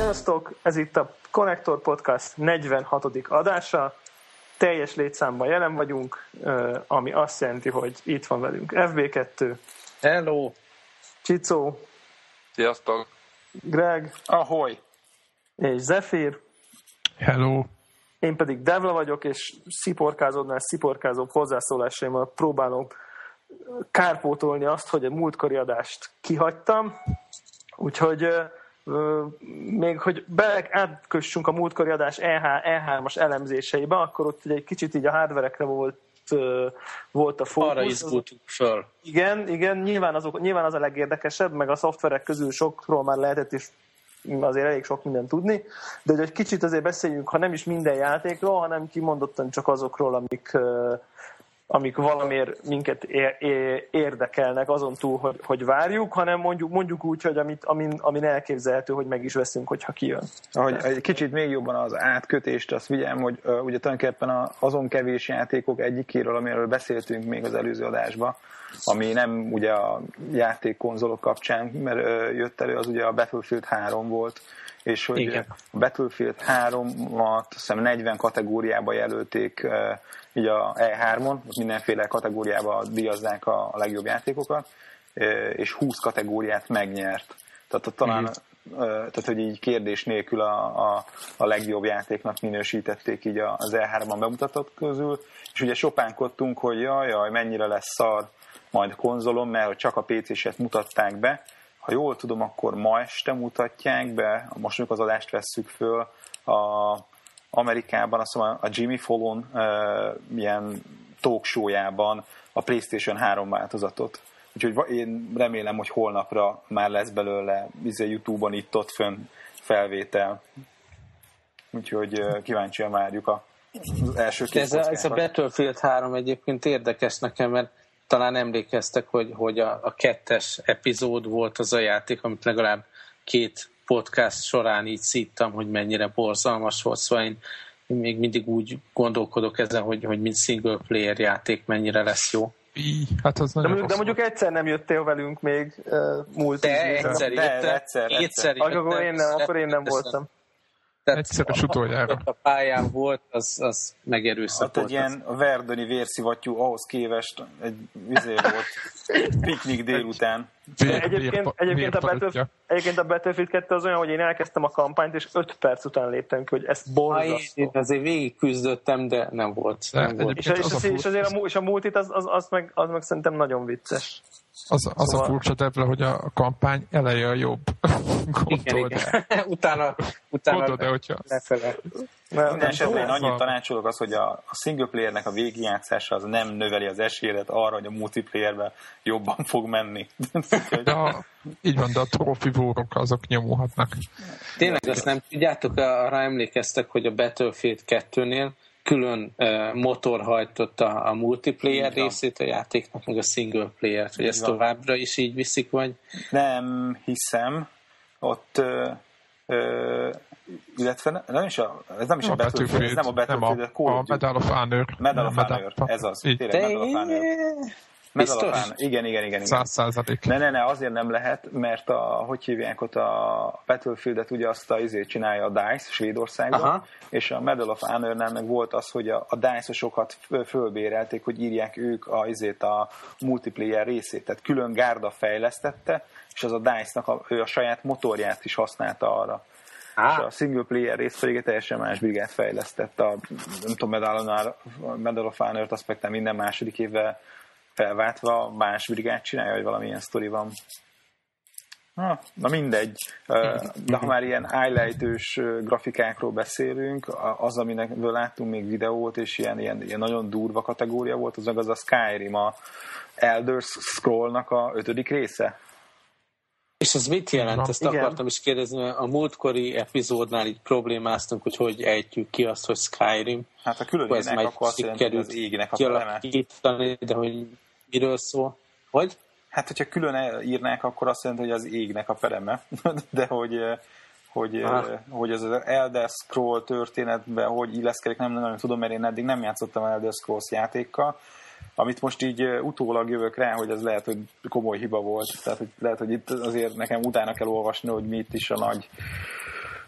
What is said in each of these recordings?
Sziasztok! Ez itt a Connector Podcast 46. adása. Teljes létszámban jelen vagyunk, ami azt jelenti, hogy itt van velünk FB2. Hello! Csicó. Sziasztok! Greg. Ahoy! És Zephyr. Hello! Én pedig Devla vagyok, és sziporkázódnál sziporkázóbb hozzászólásaimmal próbálom kárpótolni azt, hogy a múltkori adást kihagytam. Úgyhogy még hogy be átkössünk a múltkori adás EH, E3-as elemzéseibe, akkor ott egy kicsit így a hardverekre volt volt a fókusz. Arra izgultunk föl. Igen, igen, nyilván, azok, nyilván az a legérdekesebb, meg a szoftverek közül sokról már lehetett is azért elég sok minden tudni, de hogy egy kicsit azért beszéljünk, ha nem is minden játékról, hanem kimondottan csak azokról, amik, amik valamiért minket érdekelnek azon túl, hogy, hogy várjuk, hanem mondjuk, mondjuk úgy, hogy amit, amin, amin elképzelhető, hogy meg is veszünk, hogyha kijön. Ahogy egy kicsit még jobban az átkötést, azt vigyem, hogy uh, ugye tulajdonképpen azon kevés játékok egyikéről, amiről beszéltünk még az előző adásban, ami nem ugye a játékkonzolok kapcsán, mert jött elő, az ugye a Battlefield 3 volt, és hogy Igen. a Battlefield 3-at hiszem 40 kategóriába jelölték így a E3-on, mindenféle kategóriába díjazzák a, legjobb játékokat, és 20 kategóriát megnyert. Tehát talán, mm. tehát hogy így kérdés nélkül a, a, a legjobb játéknak minősítették így az E3-ban bemutatott közül, és ugye sopánkodtunk, hogy jaj, jaj, mennyire lesz szar majd konzolom, mert csak a PC-set mutatták be, ha jól tudom, akkor ma este mutatják be, most még az adást vesszük föl, a Amerikában, azt mondom, a Jimmy Fallon uh, ilyen talk show-jában a PlayStation 3 változatot. Úgyhogy én remélem, hogy holnapra már lesz belőle izé, YouTube-on itt-ott fönn felvétel. Úgyhogy uh, kíváncsian várjuk a, az első két ez a, ez a Battlefield 3 egyébként érdekes nekem, mert talán emlékeztek, hogy, hogy a, a kettes epizód volt az a játék, amit legalább két podcast során így szíttam, hogy mennyire borzalmas volt, szóval én, még mindig úgy gondolkodok ezen, hogy, hogy mint single player játék mennyire lesz jó. Hát az de, mondjuk, de mondjuk egyszer nem jöttél velünk még uh, múlt De egyszer jöttem. Egyszer, egyszer. Akkor én nem, akkor én nem voltam. Tehát Egyszeres utoljára. A pályán volt, az, az megerőszakolt. Hát egy ilyen verdöni vérszivattyú ahhoz képest egy vizé volt piknik délután. Egyébként, egyébként, a Battlefield, egyébként a Battlefield 2 az olyan, hogy én elkezdtem a kampányt, és 5 perc után léptem ki, hogy ezt borzasztó. Én azért végig küzdöttem, de nem volt. De nem volt. És, és, az és, azért a, és a multit, az, az, az, meg, az meg szerintem nagyon vicces. Az, az szóval... a furcsa Debre, hogy a kampány eleje a jobb. igen, igen. utána, utána Gondold, de hogyha... lefele. Minden esetben én annyit tanácsolok az, hogy a, a single playernek a végigjátszása az nem növeli az esélyet arra, hogy a multiplayerben jobban fog menni. de a, így van, de a trófivórok azok nyomulhatnak. Tényleg azt nem tudjátok, arra emlékeztek, hogy a Battlefield 2-nél külön uh, motor hajtotta a multiplayer részét a játéknak, meg a single player hogy ezt továbbra is így viszik, vagy? Nem hiszem. Ott uh, uh, illetve nem is a, ez nem is a, a Battlefield, Battlefield, ez nem a Battlefield, nem a, a, a Medal of Honor. Medal of Honor, ez az. Tényleg, Medal of Honor. Biztos? Igen, igen, igen. Száz százalék. Ne, ne, ne, azért nem lehet, mert a, hogy hívják ott a Battlefield-et, ugye azt a izét csinálja a DICE Svédországban, Aha. és a Medal of Honor-nál meg volt az, hogy a, a DICE-osokat fölbérelték, hogy írják ők a, izét a multiplayer részét, tehát külön gárda fejlesztette, és az a DICE-nak a, ő a saját motorját is használta arra. Á. És a single player rész pedig egy teljesen más brigád fejlesztett. A, nem tudom, Medal, Medal of Honor-t azt meg minden második évvel felváltva más brigát csinálja, vagy valamilyen sztori van. Na, na mindegy. De ha már ilyen highlightős grafikákról beszélünk, az, aminekből láttunk még videót, és ilyen, ilyen, ilyen nagyon durva kategória volt, az meg az a Skyrim, a Elder Scrollnak a ötödik része. És ez mit jelent? Na, Ezt igen. akartam is kérdezni, a múltkori epizódnál így problémáztunk, hogy hogy ejtjük ki azt, hogy Skyrim. Hát a külön ez akkor azt jelenti, hogy az égnek a kialakítani, de hogy miről szól? Hogy? Hát, hogyha külön írnák, akkor azt jelenti, hogy az égnek a pereme, de hogy hogy, hogy az Elder Scroll történetben hogy illeszkedik, nem nagyon tudom, mert én eddig nem játszottam Elder Scrolls játékkal, amit most így utólag jövök rá, hogy ez lehet, hogy komoly hiba volt. Tehát hogy lehet, hogy itt azért nekem utána kell olvasni, hogy mit is a nagy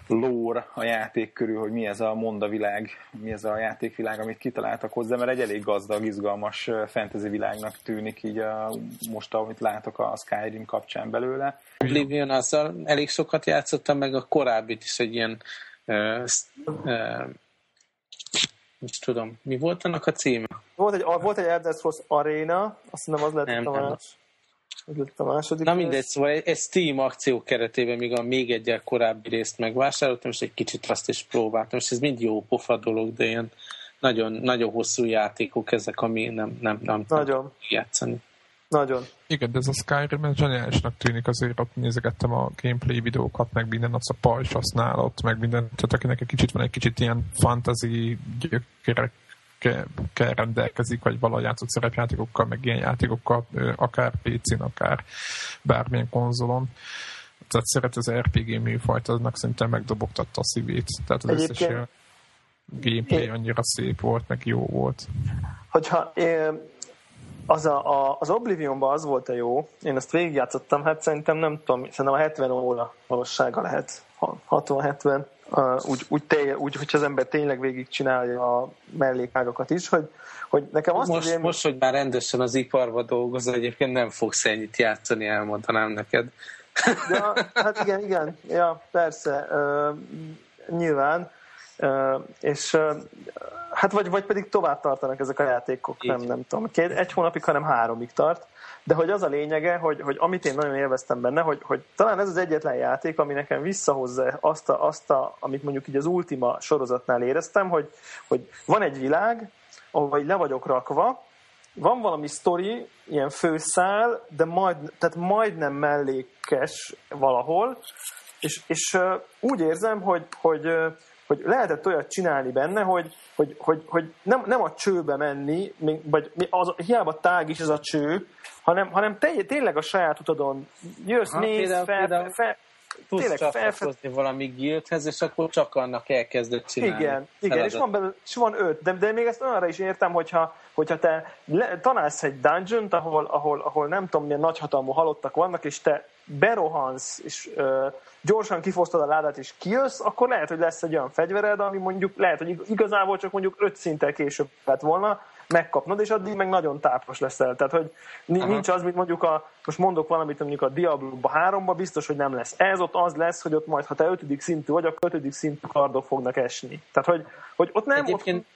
lór a játék körül, hogy mi ez a monda világ, mi ez a játékvilág, amit kitaláltak hozzá, mert egy elég gazdag, izgalmas fantasy világnak tűnik így a, most, amit látok a Skyrim kapcsán belőle. Oblivion azzal elég sokat játszottam, meg a korábbit is egy ilyen uh, uh, is tudom, mi volt annak a címe? Volt egy, volt egy Elder Scrolls Arena, azt hiszem az lett nem, a más. Ez lett a második. Na mindegy, szóval egy Steam akció keretében még a még egyel korábbi részt megvásároltam, és egy kicsit azt is próbáltam, és ez mind jó pofa dolog, de ilyen nagyon, nagyon hosszú játékok ezek, ami nem, nem, nem nagyon. játszani. Nagyon. Igen, de ez a Skyrim ez zseniálisnak tűnik, azért ott nézegettem a gameplay videókat, meg minden, az a pajzs használott, meg minden, tehát akinek egy kicsit van egy kicsit ilyen fantasy gyökerek kell rendelkezik, vagy valahogy játszott szerepjátékokkal, meg ilyen játékokkal, akár PC-n, akár bármilyen konzolon. Tehát szeret az RPG műfajt, aznak szerintem megdobogtatta a szívét. Tehát az Egyébként... összes gameplay annyira szép volt, meg jó volt. Hogyha az, a, a, az Oblivionban az volt a jó, én ezt végigjátszottam, hát szerintem nem tudom, szerintem a 70 óra valósága lehet, 60-70, úgy, úgy, tél, úgy, hogyha az ember tényleg végigcsinálja a mellékágokat is, hogy, hogy nekem azt most, élmény... most, hogy már rendesen az iparba dolgozol, egyébként nem fogsz ennyit játszani, elmondanám neked. Ja, hát igen, igen, ja, persze, uh, nyilván, és Hát vagy, vagy pedig tovább tartanak ezek a játékok, nem, nem tudom, két, egy hónapig, hanem háromig tart. De hogy az a lényege, hogy, hogy amit én nagyon élveztem benne, hogy, hogy talán ez az egyetlen játék, ami nekem visszahozza azt, a, azt a, amit mondjuk így az Ultima sorozatnál éreztem, hogy, hogy van egy világ, ahol le vagyok rakva, van valami sztori, ilyen főszál, de majd, tehát majdnem mellékes valahol, és, és úgy érzem, hogy, hogy hogy lehetett olyat csinálni benne, hogy, hogy, hogy, hogy nem, nem a csőbe menni, vagy az, hiába tág is ez a cső, hanem, hanem te, tényleg a saját utadon jössz, ha, néz, például, fel, például fel, tudsz csatlakozni valami guildhez, és akkor csak annak elkezdett csinálni. Igen, igen és van, belül, és van öt, de, de még ezt olyanra is értem, hogyha, hogyha te le, tanálsz egy dungeon ahol, ahol, ahol nem tudom milyen nagyhatalmú halottak vannak, és te berohansz, és ö, gyorsan kifosztod a ládát, és kijössz, akkor lehet, hogy lesz egy olyan fegyvered, ami mondjuk lehet, hogy igazából csak mondjuk öt szinten később lett volna, megkapnod, és addig meg nagyon tápos leszel. Tehát, hogy nincs az, mint mondjuk a, most mondok valamit, mondjuk a Diablo-ba háromba, biztos, hogy nem lesz. Ez ott az lesz, hogy ott majd, ha te ötödik szintű vagy, akkor ötödik szintű kardok fognak esni. Tehát, hogy, hogy ott nem... Egyébként ott,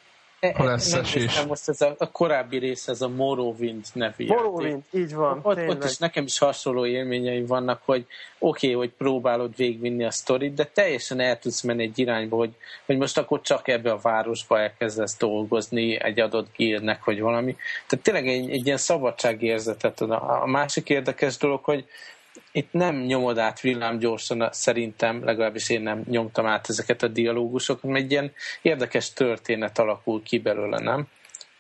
ha lesz nem esés. Most ez a, a korábbi rész, ez a Morrowind nevű Morrowind, játék. így van. Ott, ott is nekem is hasonló élményeim vannak, hogy oké, okay, hogy próbálod végvinni a sztorit, de teljesen el tudsz menni egy irányba, hogy, hogy most akkor csak ebbe a városba elkezdesz dolgozni egy adott gírnek, vagy valami. Tehát tényleg egy, egy ilyen szabadságérzetet. A, a másik érdekes dolog, hogy itt nem nyomod át villám gyorsan, szerintem, legalábbis én nem nyomtam át ezeket a dialógusokat, mert egy ilyen érdekes történet alakul ki belőle, nem?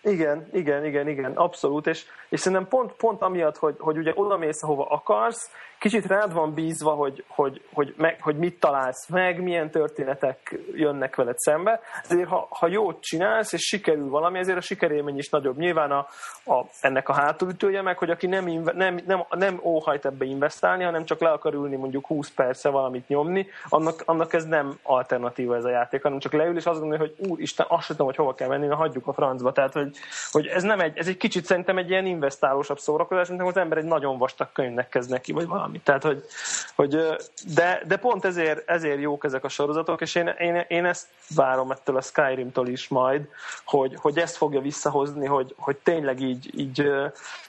Igen, igen, igen, igen, abszolút, és, és szerintem pont, pont amiatt, hogy, hogy ugye oda mész, ahova akarsz, kicsit rád van bízva, hogy, hogy, hogy, meg, hogy mit találsz meg, milyen történetek jönnek veled szembe. Ezért ha, ha jót csinálsz, és sikerül valami, ezért a sikerélmény is nagyobb. Nyilván a, a, ennek a hátulütője meg, hogy aki nem, nem, nem, nem óhajt ebbe investálni, hanem csak le akar ülni mondjuk 20 perce valamit nyomni, annak, annak ez nem alternatíva ez a játék, hanem csak leül, és azt gondolja, hogy úristen, azt sem tudom, hogy hova kell menni, na hagyjuk a francba. Tehát, hogy, hogy ez nem egy, ez egy kicsit szerintem egy ilyen investálósabb szórakozás, mint az ember egy nagyon vastag könyvnek kezd neki, vagy valami. Tehát, hogy, hogy de, de pont ezért, ezért jók ezek a sorozatok, és én, én, én ezt várom ettől a Skyrim-től is majd, hogy, hogy ezt fogja visszahozni, hogy, hogy tényleg így, így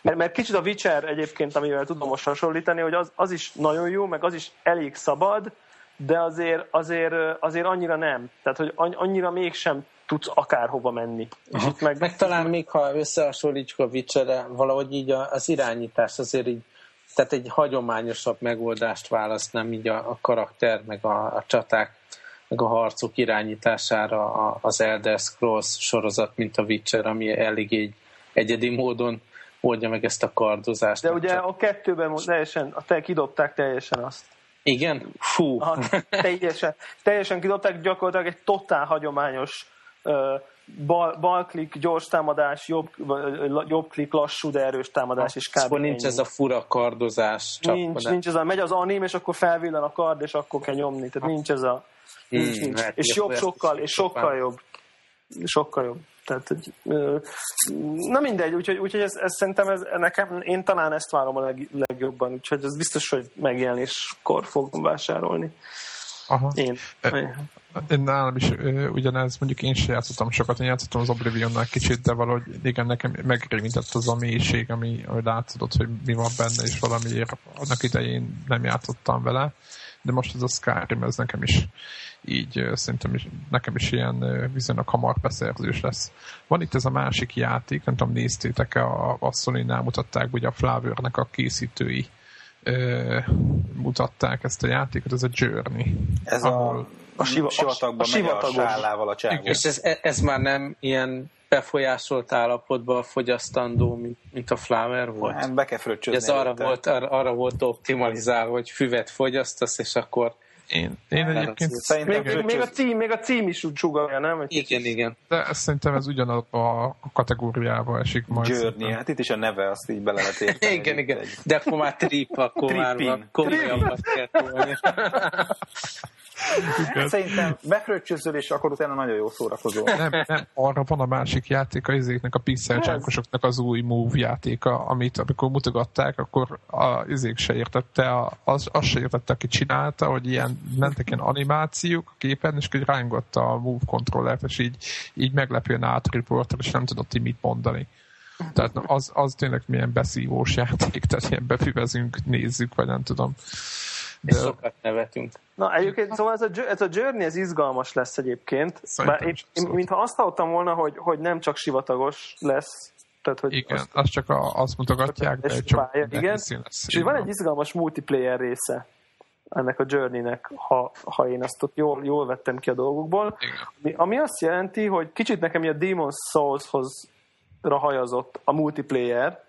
mert, mert kicsit a Witcher egyébként, amivel tudom most hasonlítani, hogy az, az is nagyon jó, meg az is elég szabad, de azért, azért, azért annyira nem. Tehát, hogy annyira mégsem tudsz akárhova menni. És itt meg... meg talán még, ha összehasonlítjuk a witcher valahogy így az irányítás azért így tehát egy hagyományosabb megoldást választnám így a, a karakter, meg a, a csaták, meg a harcok irányítására az Elder Scrolls sorozat, mint a Witcher, ami elég egy egyedi módon oldja meg ezt a kardozást. De ugye csak... a kettőben teljesen, a te kidobták teljesen azt. Igen? Fú. Aha, teljesen, teljesen kidobták gyakorlatilag egy totál hagyományos bal, bal klik, gyors támadás, jobb, jobb klik, lassú, de erős támadás, és kb. Szóval nincs ez a fura kardozás. Nincs, nincs ez a, megy az anim, és akkor felvillan a kard, és akkor kell nyomni. Tehát nincs ez a... Nincs, Hmm, nincs. És jobb sokkal, és sokkal jobb. Sokkal jobb. Tehát, hogy, na mindegy, úgyhogy, úgyhogy ez, ez szerintem ez, nekem, én talán ezt várom a leg, legjobban, úgyhogy ez biztos, hogy megjelenéskor fogom vásárolni. Aha. Én. Én nálam is ö, ugyanez, mondjuk én sem játszottam sokat, én játszottam az Oblivionnál kicsit, de valahogy igen, nekem megrémített az a mélység, ami, ami látszódott, hogy mi van benne, és valamiért annak idején nem játszottam vele, de most ez a Skyrim, ez nekem is így szerintem is, nekem is ilyen viszonylag hamar beszerzős lesz. Van itt ez a másik játék, nem tudom, néztétek-e, a, a Sony-nál mutatták, ugye a Flower-nek a készítői ö, mutatták ezt a játékot, ez a Journey. Ez ahol- a, a siva- sivatagban a megy a sállával a csávó. És ez, ez már nem ilyen befolyásolt állapotban fogyasztandó, mint, mint a Flower volt? Hát be kell fröccsözni. ez arra előtte. volt, arra, arra volt optimalizálva, hogy füvet fogyasztasz, és akkor Én, én egyébként Szerintem Még, még, a cím, még a cím is úgy sugalja, nem? Hogy igen, igen. De ez szerintem ez ugyanabba a kategóriába esik majd. Journey, hát itt is a neve, azt így bele lehet érteni. Igen, igen. egy- De akkor már trip, akkor már komolyabbat kell tolni. Hát szerintem befröccsözöl, és akkor utána nagyon jó szórakozó. Nem, nem, arra van a másik játéka, izéknek a pixel csánkosoknak az új Move játéka, amit amikor mutogatták, akkor a izék se értette, a, az, az se értette, aki csinálta, hogy ilyen mentek ilyen animációk a képen, és hogy rángatta a Move controllert, és így, így meglepően átriportol, és nem tudott így mit mondani. Tehát az, az tényleg milyen beszívós játék, tehát ilyen befüvezünk, nézzük, vagy nem tudom. És sokat nevetünk. Na egyébként, szóval ez a, ez a Journey, ez izgalmas lesz egyébként. Szerintem Bár én, én, mintha azt hallottam volna, hogy, hogy nem csak sivatagos lesz, tehát hogy Igen, azt- azt csak a, azt mutogatják, de csomó pálya, igen. lesz. És van egy izgalmas multiplayer része ennek a Journey-nek, ha, ha én azt ott jól, jól vettem ki a dolgokból. Ami, ami azt jelenti, hogy kicsit nekem a Demon's Souls-hoz hajazott a multiplayer,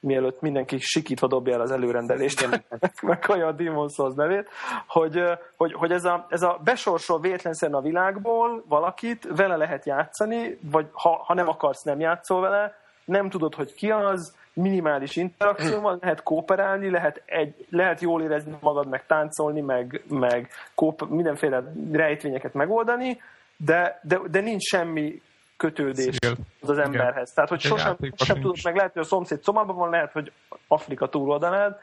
mielőtt mindenki sikítva dobja el az előrendelést, meghallja a Demon's Souls nevét, hogy, hogy, hogy ez, a, ez a besorsol véletlenszerűen a világból valakit, vele lehet játszani, vagy ha, ha nem akarsz, nem játszol vele, nem tudod, hogy ki az, minimális interakció van, lehet kooperálni, lehet, egy, lehet jól érezni magad, meg táncolni, meg, meg kóp, mindenféle rejtvényeket megoldani, de, de, de nincs semmi kötődés az, az emberhez. Tehát, hogy sosem, játékban sem sincs. tudod, meg lehet, hogy a szomszéd szobában van, lehet, hogy Afrika túloldalán,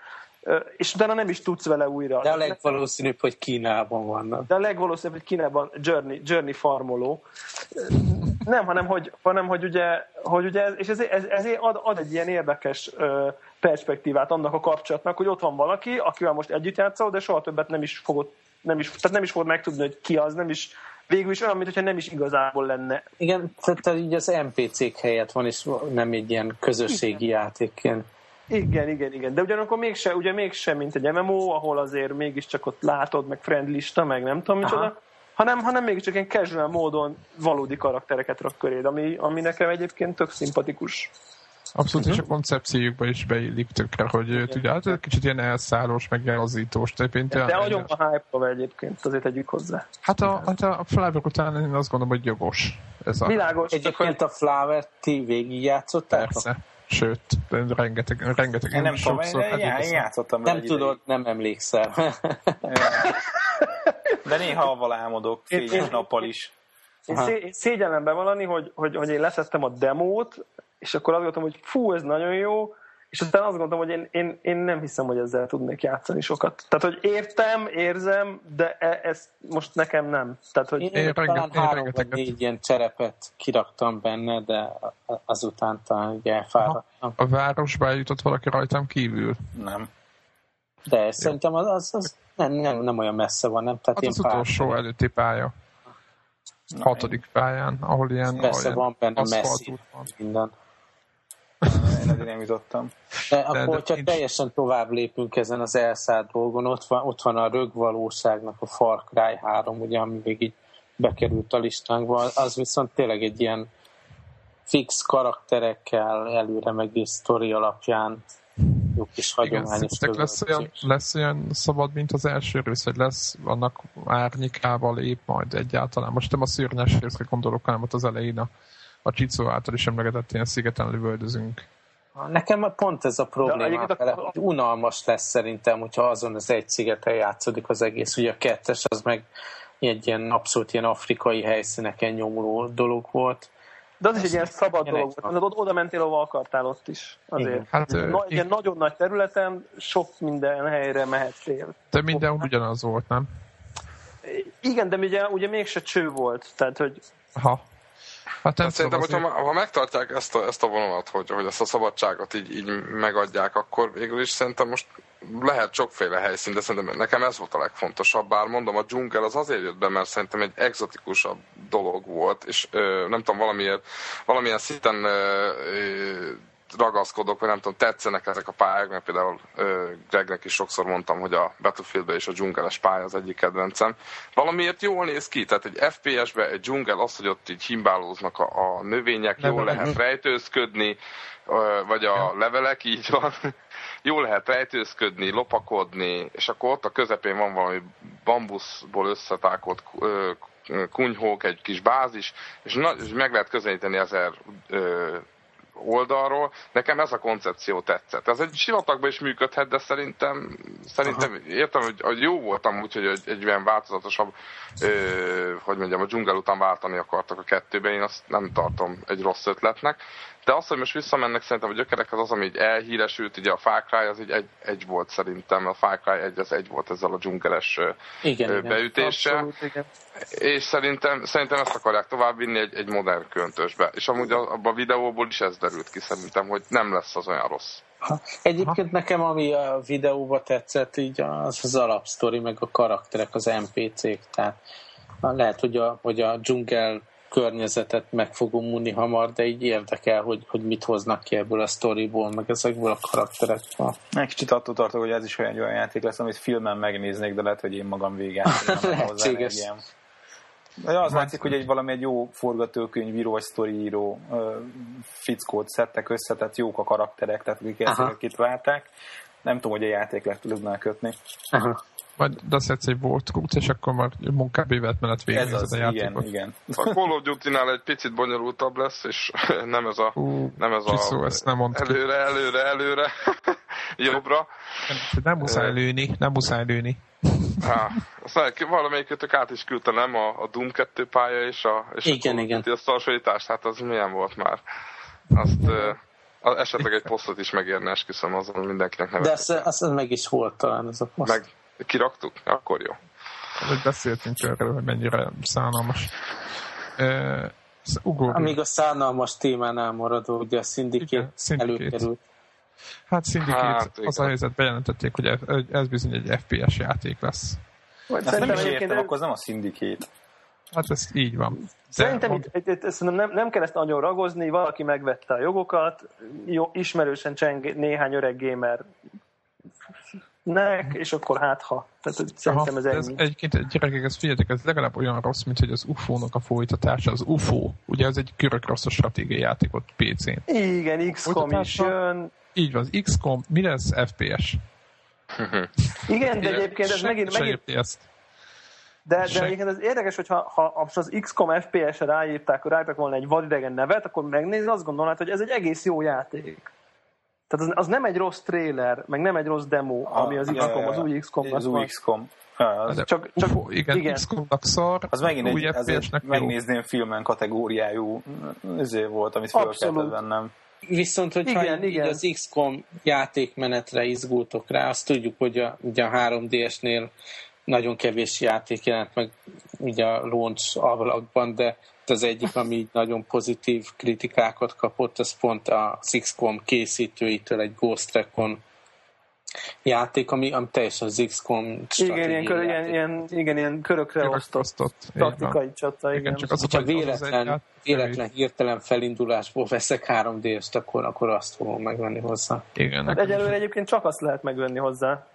és utána nem is tudsz vele újra. De a legvalószínűbb, hogy Kínában vannak. De a legvalószínűbb, hogy Kínában Journey, Journey farmoló. Nem, hanem hogy, hanem, hogy ugye, hogy ugye és ez, ez, ezért ad, ad egy ilyen érdekes perspektívát annak a kapcsolatnak, hogy ott van valaki, akivel most együtt játszol, de soha többet nem is fogod, nem is, tehát nem is fogod megtudni, hogy ki az, nem is, végül is olyan, mintha nem is igazából lenne. Igen, tehát így az NPC-k helyett van, és nem egy ilyen közösségi játékként. Igen, igen, igen. De ugyanakkor mégse, ugye mégsem, mint egy MMO, ahol azért mégiscsak ott látod, meg friendlista, meg nem tudom micsoda, hanem, hanem mégiscsak ilyen casual módon valódi karaktereket rak köréd, ami, ami nekem egyébként tök szimpatikus. Abszolút, és a koncepciójukba is beillik tökre, hogy Igen. ugye, hát kicsit ilyen elszállós, meg elazítós. Tehát De nagyon a hype egyébként, azért tegyük hozzá. Hát a, hát a Flower után én azt gondolom, hogy jogos. Ez a, Világos, Egyébként a Flower ti végigjátszottátok? Persze. Sőt, de rengeteg, rengeteg. Én nem tudom, én, hát én, én játszottam vele Nem tudod, nem emlékszel. De néha avval álmodok, én- nappal is. Én, szé- én szégyellem bevallani, hogy, hogy, hogy én leszettem a demót, és akkor azt gondoltam, hogy fú, ez nagyon jó, és aztán azt gondoltam, hogy én, én, én nem hiszem, hogy ezzel tudnék játszani sokat. Tehát, hogy értem, érzem, de e, ez most nekem nem. Tehát, hogy Én, Én én talán én három vagy rengeteget- négy ilyen cserepet kiraktam benne, de azután talán ugye elfáradtam. A városba eljutott valaki rajtam kívül. Nem. De szerintem az, az, az nem, nem, nem olyan messze van, nem? Tehát Hát én az pár- utolsó előtti pálya. Hatodik pályán, ahol ilyen... Persze van benne messzi minden. Én eddig nem jutottam. De akkor, de hogyha nincs- teljesen tovább lépünk ezen az elszállt dolgon, ott van, ott van a rögvalóságnak a Far Cry 3, ugye, ami még így bekerült a listánkba, az viszont tényleg egy ilyen fix karakterekkel, előre megírt sztori alapján jó kis hagyományos Igen, lesz olyan, lesz olyan szabad, mint az első rész, hogy lesz annak árnyikával épp majd egyáltalán. Most nem a szörnyes részre gondolok, hanem ott az elején a, a Csicó által is emlegetett ilyen szigeten lövöldözünk. Nekem pont ez a probléma, a... unalmas lesz szerintem, hogyha azon az egy szigeten játszódik az egész. Ugye a kettes az meg egy ilyen abszolút ilyen afrikai helyszíneken nyomuló dolog volt. De az is egy ilyen szabad dolog volt. Oda, oda mentél, ahol akartál ott is. Azért. Hát, Na, ilyen nagyon nagy területen sok minden helyre mehettél. De minden ugyanaz volt, nem? Igen, de ugye, ugye mégse cső volt. Tehát, hogy... Ha. Hát nem szerintem, hogyha ha, ha megtartják ezt a, ezt a vonalat, hogy, hogy ezt a szabadságot így, így megadják, akkor végül is szerintem most lehet sokféle helyszín, de szerintem nekem ez volt a legfontosabb. Bár mondom, a dzsungel az azért jött be, mert szerintem egy exotikusabb dolog volt, és ö, nem tudom, valamiért, valamilyen szinten ö, ö, ragaszkodok, vagy nem tudom, tetszenek ezek a pályák, mert például ö, Gregnek is sokszor mondtam, hogy a battlefield és a dzsungeles pálya az egyik kedvencem. Valamiért jól néz ki, tehát egy FPS-be egy dzsungel, az, hogy ott így himbálóznak a, a növények, jól lehet rejtőzködni, ö, vagy a levelek, így van. jól lehet rejtőzködni, lopakodni, és akkor ott a közepén van valami bambuszból összetákolt kunyhók, egy kis bázis, és, na, és meg lehet közelíteni ezer ö, oldalról. Nekem ez a koncepció tetszett. Ez egy sivatagban is működhet, de szerintem, szerintem Aha. értem, hogy, hogy jó voltam úgy, hogy egy, egy olyan változatosabb, ö, hogy mondjam, a dzsungel után váltani akartak a kettőben, én azt nem tartom egy rossz ötletnek. De azt, hogy most visszamennek szerintem a gyökerekhez, az, ami így elhíresült, ugye a Far Cry, az így egy, egy volt szerintem, a Far Cry egy, az egy volt ezzel a dzsungeles igen, beütéssel. Abszolút, igen. És szerintem, szerintem ezt akarják továbbvinni egy, egy modern köntösbe. És amúgy abban a videóból is ez derült ki szerintem, hogy nem lesz az olyan rossz. Ha. Egyébként ha. nekem, ami a videóba tetszett, így az az alapsztori, meg a karakterek, az NPC-k, tehát lehet, hogy a, hogy a dzsungel környezetet meg fogom unni hamar, de így érdekel, hogy, hogy mit hoznak ki ebből a storyból, meg ezekből a karakterekből. Egy kicsit attól tartok, hogy ez is olyan, olyan játék lesz, amit filmen megnéznék, de lehet, hogy én magam végén Lehetséges. De az látszik, hogy egy valami egy jó forgatókönyvíró vagy sztoriíró fickót szedtek össze, tehát jók a karakterek, tehát akik ezt kitválták. Nem tudom, hogy a játék le tudná kötni. Aha majd beszélsz egy volt kút, és akkor már munkább évet mellett végignézed a játékot. Igen, igen. A Call of Duty-nál egy picit bonyolultabb lesz, és nem ez a, uh, nem ez csiszó, a ezt nem előre, előre, előre, jobbra. Nem, nem muszáj lőni, nem muszáj lőni. Há, aztán valamelyikötök át is küldte, nem? A, a Doom 2 pálya és a, és igen, a igen. A hasonlítást, hát az milyen volt már? Azt, esetleg egy posztot is megérne, esküszöm azon, mindenkinek nevet. De azt, azt meg is volt talán ez a poszt. Meg, Kiraktuk? Akkor jó. Hogy beszéltünk erről, hogy mennyire szánalmas. Uh, Amíg a szánalmas témánál maradó, ugye a szindikét előkerült. Hát szindikét, hát, az a helyzet bejelentették, hogy ez bizony egy FPS játék lesz. Vagy nem is értem, akkor az nem a szindikét. Hát ez így van. De Szerintem mond... itt, itt, itt, nem, nem kell ezt nagyon ragozni, valaki megvette a jogokat, jó, ismerősen cseng néhány öreg gamer nek, és akkor hát ha. Tehát szerintem ez, ez Egyébként gyerekek, ezt figyeljetek, ez legalább olyan rossz, mint hogy az UFO-nak a folytatása. Az UFO, ugye ez egy körök rossz a stratégiai játékot PC-n. Igen, XCOM is jön. Így van, az XCOM, mi lesz FPS? Igen, de egyébként ez megint... megint ezt. De, de egyébként ez érdekes, hogy ha, ha az XCOM FPS-re ráírták, ráírták volna egy vadidegen nevet, akkor megnézni azt gondolnád, hogy ez egy egész jó játék. Tehát az, az nem egy rossz trailer, meg nem egy rossz demo, a, ami az XCOM, az új XCOM. Az új XCOM. az csak, csak, Ufo, igen, igen. XCOM-nak szar, az megint egy, FPS-nek megnézném filmen kategóriájú ezért volt, amit fel kellett vennem. Viszont, hogyha igen, így igen. az XCOM játékmenetre izgultok rá, azt tudjuk, hogy a, ugye a 3DS-nél nagyon kevés játék jelent meg ugye a launch ablakban, de az egyik, ami nagyon pozitív kritikákat kapott, az pont a XCOM készítőitől egy Ghost Recon játék, ami, ami teljesen az XCOM igen, ilyen, kör, ilyen, ilyen, igen, ilyen körökre osztott taktikai csata. Igen, igen. Csak az, hogyha véletlen, az véletlen hirtelen felindulásból veszek 3 d akkor, akkor azt fogom megvenni hozzá. Igen, hát egyelőre egyébként csak azt lehet megvenni hozzá.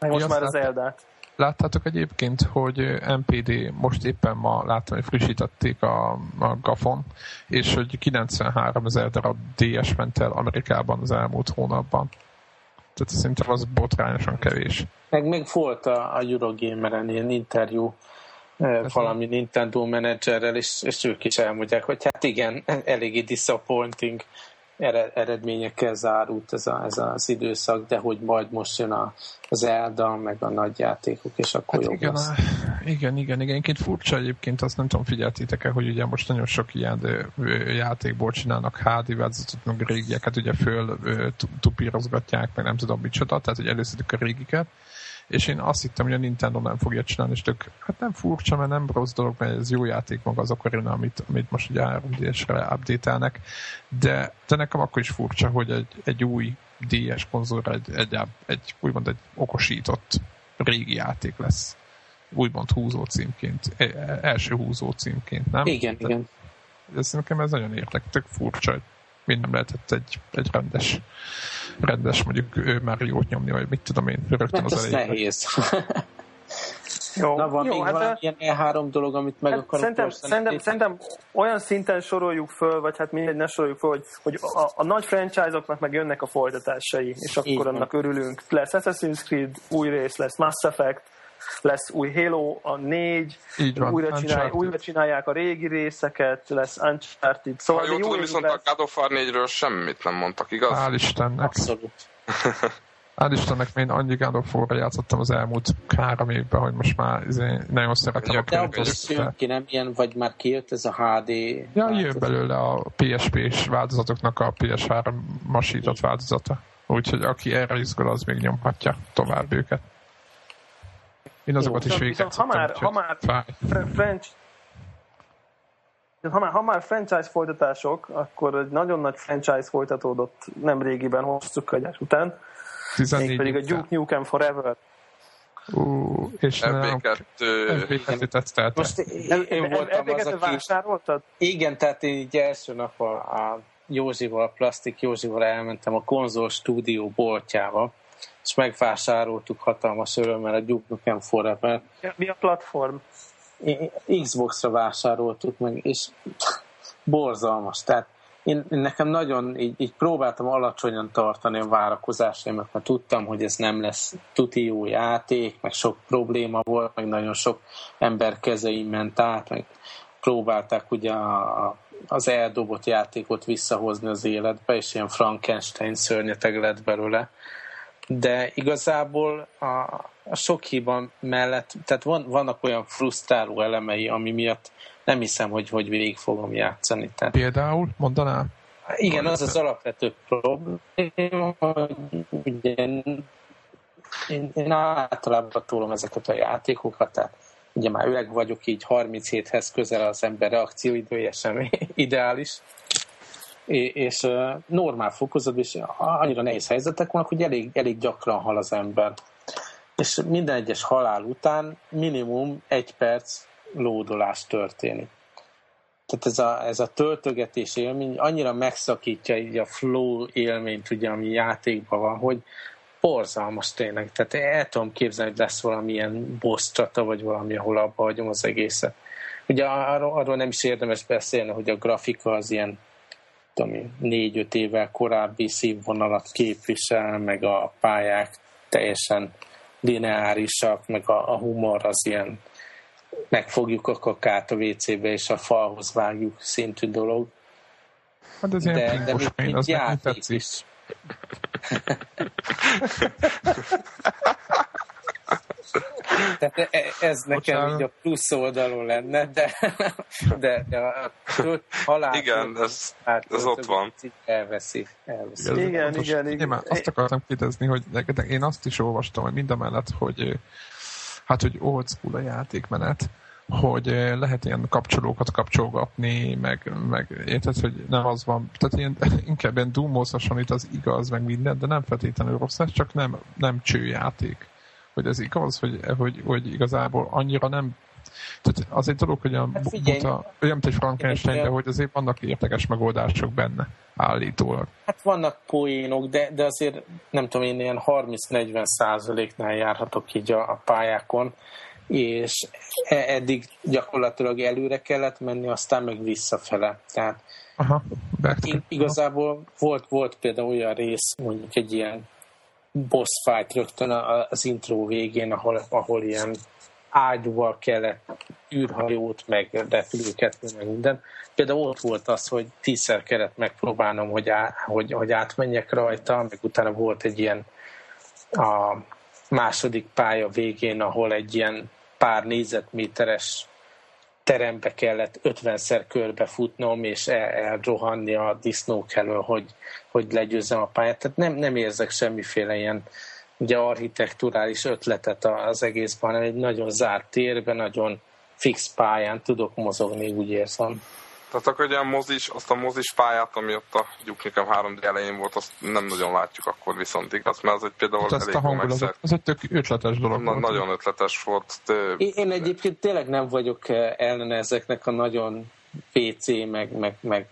Meg most már az Eldát. Láttátok egyébként, hogy MPD most éppen ma láttam, hogy frissítették a, a GAFon, és hogy 93 ezer darab DS ment el Amerikában az elmúlt hónapban. Tehát szerintem az botrányosan kevés. Meg még volt a, a Eurogamer-en ilyen interjú Ez valami Nintendo menedzserrel, és, és ők is elmondják, hogy hát igen, eléggé disappointing eredményekkel zárult ez, a, ez az időszak, de hogy majd most jön a, az Elda, meg a nagy játékok, és akkor hát jobb igen, lesz. Igen, igen, igen. Egyébként furcsa egyébként, azt nem tudom, figyeltétek-e, hogy ugye most nagyon sok ilyen játékból csinálnak HD változatot, meg régieket, ugye föl tupírozgatják, meg nem tudom micsoda, tehát hogy előszedik a régiket, és én azt hittem, hogy a Nintendo nem fogja csinálni, és tök, hát nem furcsa, mert nem rossz dolog, mert ez jó játék maga az Ocarina, amit, amit most ugye 3 re update de, de nekem akkor is furcsa, hogy egy, egy új DS konzolra egy, egy, egy, úgymond egy okosított régi játék lesz úgymond húzó címként, e, e, első húzó címként, nem? Igen, de, igen. Ez nekem ez nagyon értek, tök furcsa, hogy miért nem lehetett egy, egy rendes, rendes mondjuk ő már jót nyomni, vagy mit tudom én, rögtön Mert az elején. nehéz. Jó, Na van jó, még hát valami ilyen E3 dolog, amit meg hát akarok szerintem, szerintem, szerintem, olyan szinten soroljuk föl, vagy hát mindegy, ne soroljuk föl, hogy, hogy a, a nagy franchise-oknak meg jönnek a folytatásai, és akkor Így annak örülünk. Lesz Assassin's Creed, új rész lesz, Mass Effect, lesz új Halo, a négy, Így van, újra, csinálj, újra csinálják a régi részeket, lesz Uncharted. Szóval ha jól tudom, viszont lesz. a God of War 4-ről semmit nem mondtak, igaz? Hál' Istennek. Abszolút. Hál' Istennek én annyi God of War-ra játszottam az elmúlt három évben, hogy most már izé nagyon szeretem a könyvet. De ki nem ilyen, vagy már kijött ez a HD Ja, jön belőle a PSP-s változatoknak a PS3 masított változata. Úgyhogy aki erre izgul, az még nyomhatja tovább őket. Én azokat Jó, is végig ha már, ha már French, ha már, ha már franchise folytatások, akkor egy nagyon nagy franchise folytatódott nem régiben, hosszú kagyás után. 14 pedig a Duke Nukem Forever. Uh, és FB2 tesztelte. Most én, én voltam az, aki... vásároltad? Igen, tehát így első nap a, a Józsival, a Plastik Józsival elmentem a konzol stúdió boltjába, és megvásároltuk hatalmas örömmel a Duke Nukem Forever. Mi a platform? Xbox-ra vásároltuk meg, és borzalmas. Tehát én, nekem nagyon így, így próbáltam alacsonyan tartani a várakozásaimat, mert tudtam, hogy ez nem lesz tuti jó játék, meg sok probléma volt, meg nagyon sok ember kezeim ment át, meg próbálták ugye a, az eldobott játékot visszahozni az életbe, és ilyen Frankenstein szörnyeteg lett belőle de igazából a, a sok hiba mellett, tehát van, vannak olyan frusztráló elemei, ami miatt nem hiszem, hogy, hogy végig fogom játszani. Tehát, Például mondanám? Igen, az az alapvető probléma, hogy ugye én, én általában tólom ezeket a játékokat, tehát ugye már öreg vagyok, így 37-hez közel az ember reakcióidője sem ideális, és normál fokozat, és annyira nehéz helyzetek vannak, hogy elég, elég gyakran hal az ember. És minden egyes halál után minimum egy perc lódolás történik. Tehát ez a, ez a töltögetés élmény annyira megszakítja így a flow élményt, ugye, ami játékban van, hogy borzalmas tényleg. Tehát el tudom képzelni, hogy lesz valamilyen boss csata, vagy valami, ahol abba hagyom az egészet. Ugye arról, arról nem is érdemes beszélni, hogy a grafika az ilyen tudom négy-öt évvel korábbi színvonalat képvisel, meg a pályák teljesen lineárisak, meg a, a humor az ilyen megfogjuk a kakát a WC-be és a falhoz vágjuk szintű dolog. Hát ez ilyen de, de mint, mint az játék is. Tehát e, e, ez nekem Bocsánat. így a plusz oldalon lenne, de, de, de a halál... Igen, ez, ez ott van. Elveszi. elveszi. Igen, igen, igen, igen, azt akartam kérdezni, hogy én azt is olvastam, hogy mindemellett, hogy hát, hogy old school a játékmenet, hogy lehet ilyen kapcsolókat kapcsolgatni, meg, meg érted, hogy nem az van, tehát ilyen, inkább ilyen doom itt az igaz, meg minden, de nem feltétlenül rossz, ez csak nem, nem csőjáték hogy ez igaz, hogy, hogy, hogy igazából annyira nem tehát az egy dolog, hogy a hát buta, olyan, mint egy Frankenstein, de hogy azért vannak értekes megoldások benne, állítólag. Hát vannak poénok, de, de azért nem tudom, én ilyen 30-40 százaléknál járhatok így a, a pályákon, és e, eddig gyakorlatilag előre kellett menni, aztán meg visszafele. Tehát Aha, igazából volt, volt például olyan rész, mondjuk egy ilyen boss fight rögtön az intro végén, ahol, ahol ilyen ágyúval kellett űrhajót, meg repülőket, meg minden. Például ott volt az, hogy tízszer kellett megpróbálnom, hogy, á, hogy, hogy átmenjek rajta, meg utána volt egy ilyen a második pálya végén, ahol egy ilyen pár négyzetméteres terembe kellett 50-szer körbefutnom, és el, elrohanni a disznók elől, hogy, hogy legyőzzem a pályát. Tehát nem, nem érzek semmiféle ilyen ugye architekturális ötletet az egészben, hanem egy nagyon zárt térben, nagyon fix pályán tudok mozogni, úgy érzem. Tehát akkor egy mozis, azt a mozis pályát, ami ott a Gyuknikem 3D elején volt, azt nem nagyon látjuk akkor viszont igaz, mert az egy például hát elég a hangulat, az egy tök ötletes dolog Na, volt. Nagyon ötletes volt. De... Én, én egyébként tényleg nem vagyok eh, ellene ezeknek a nagyon PC, meg, meg, meg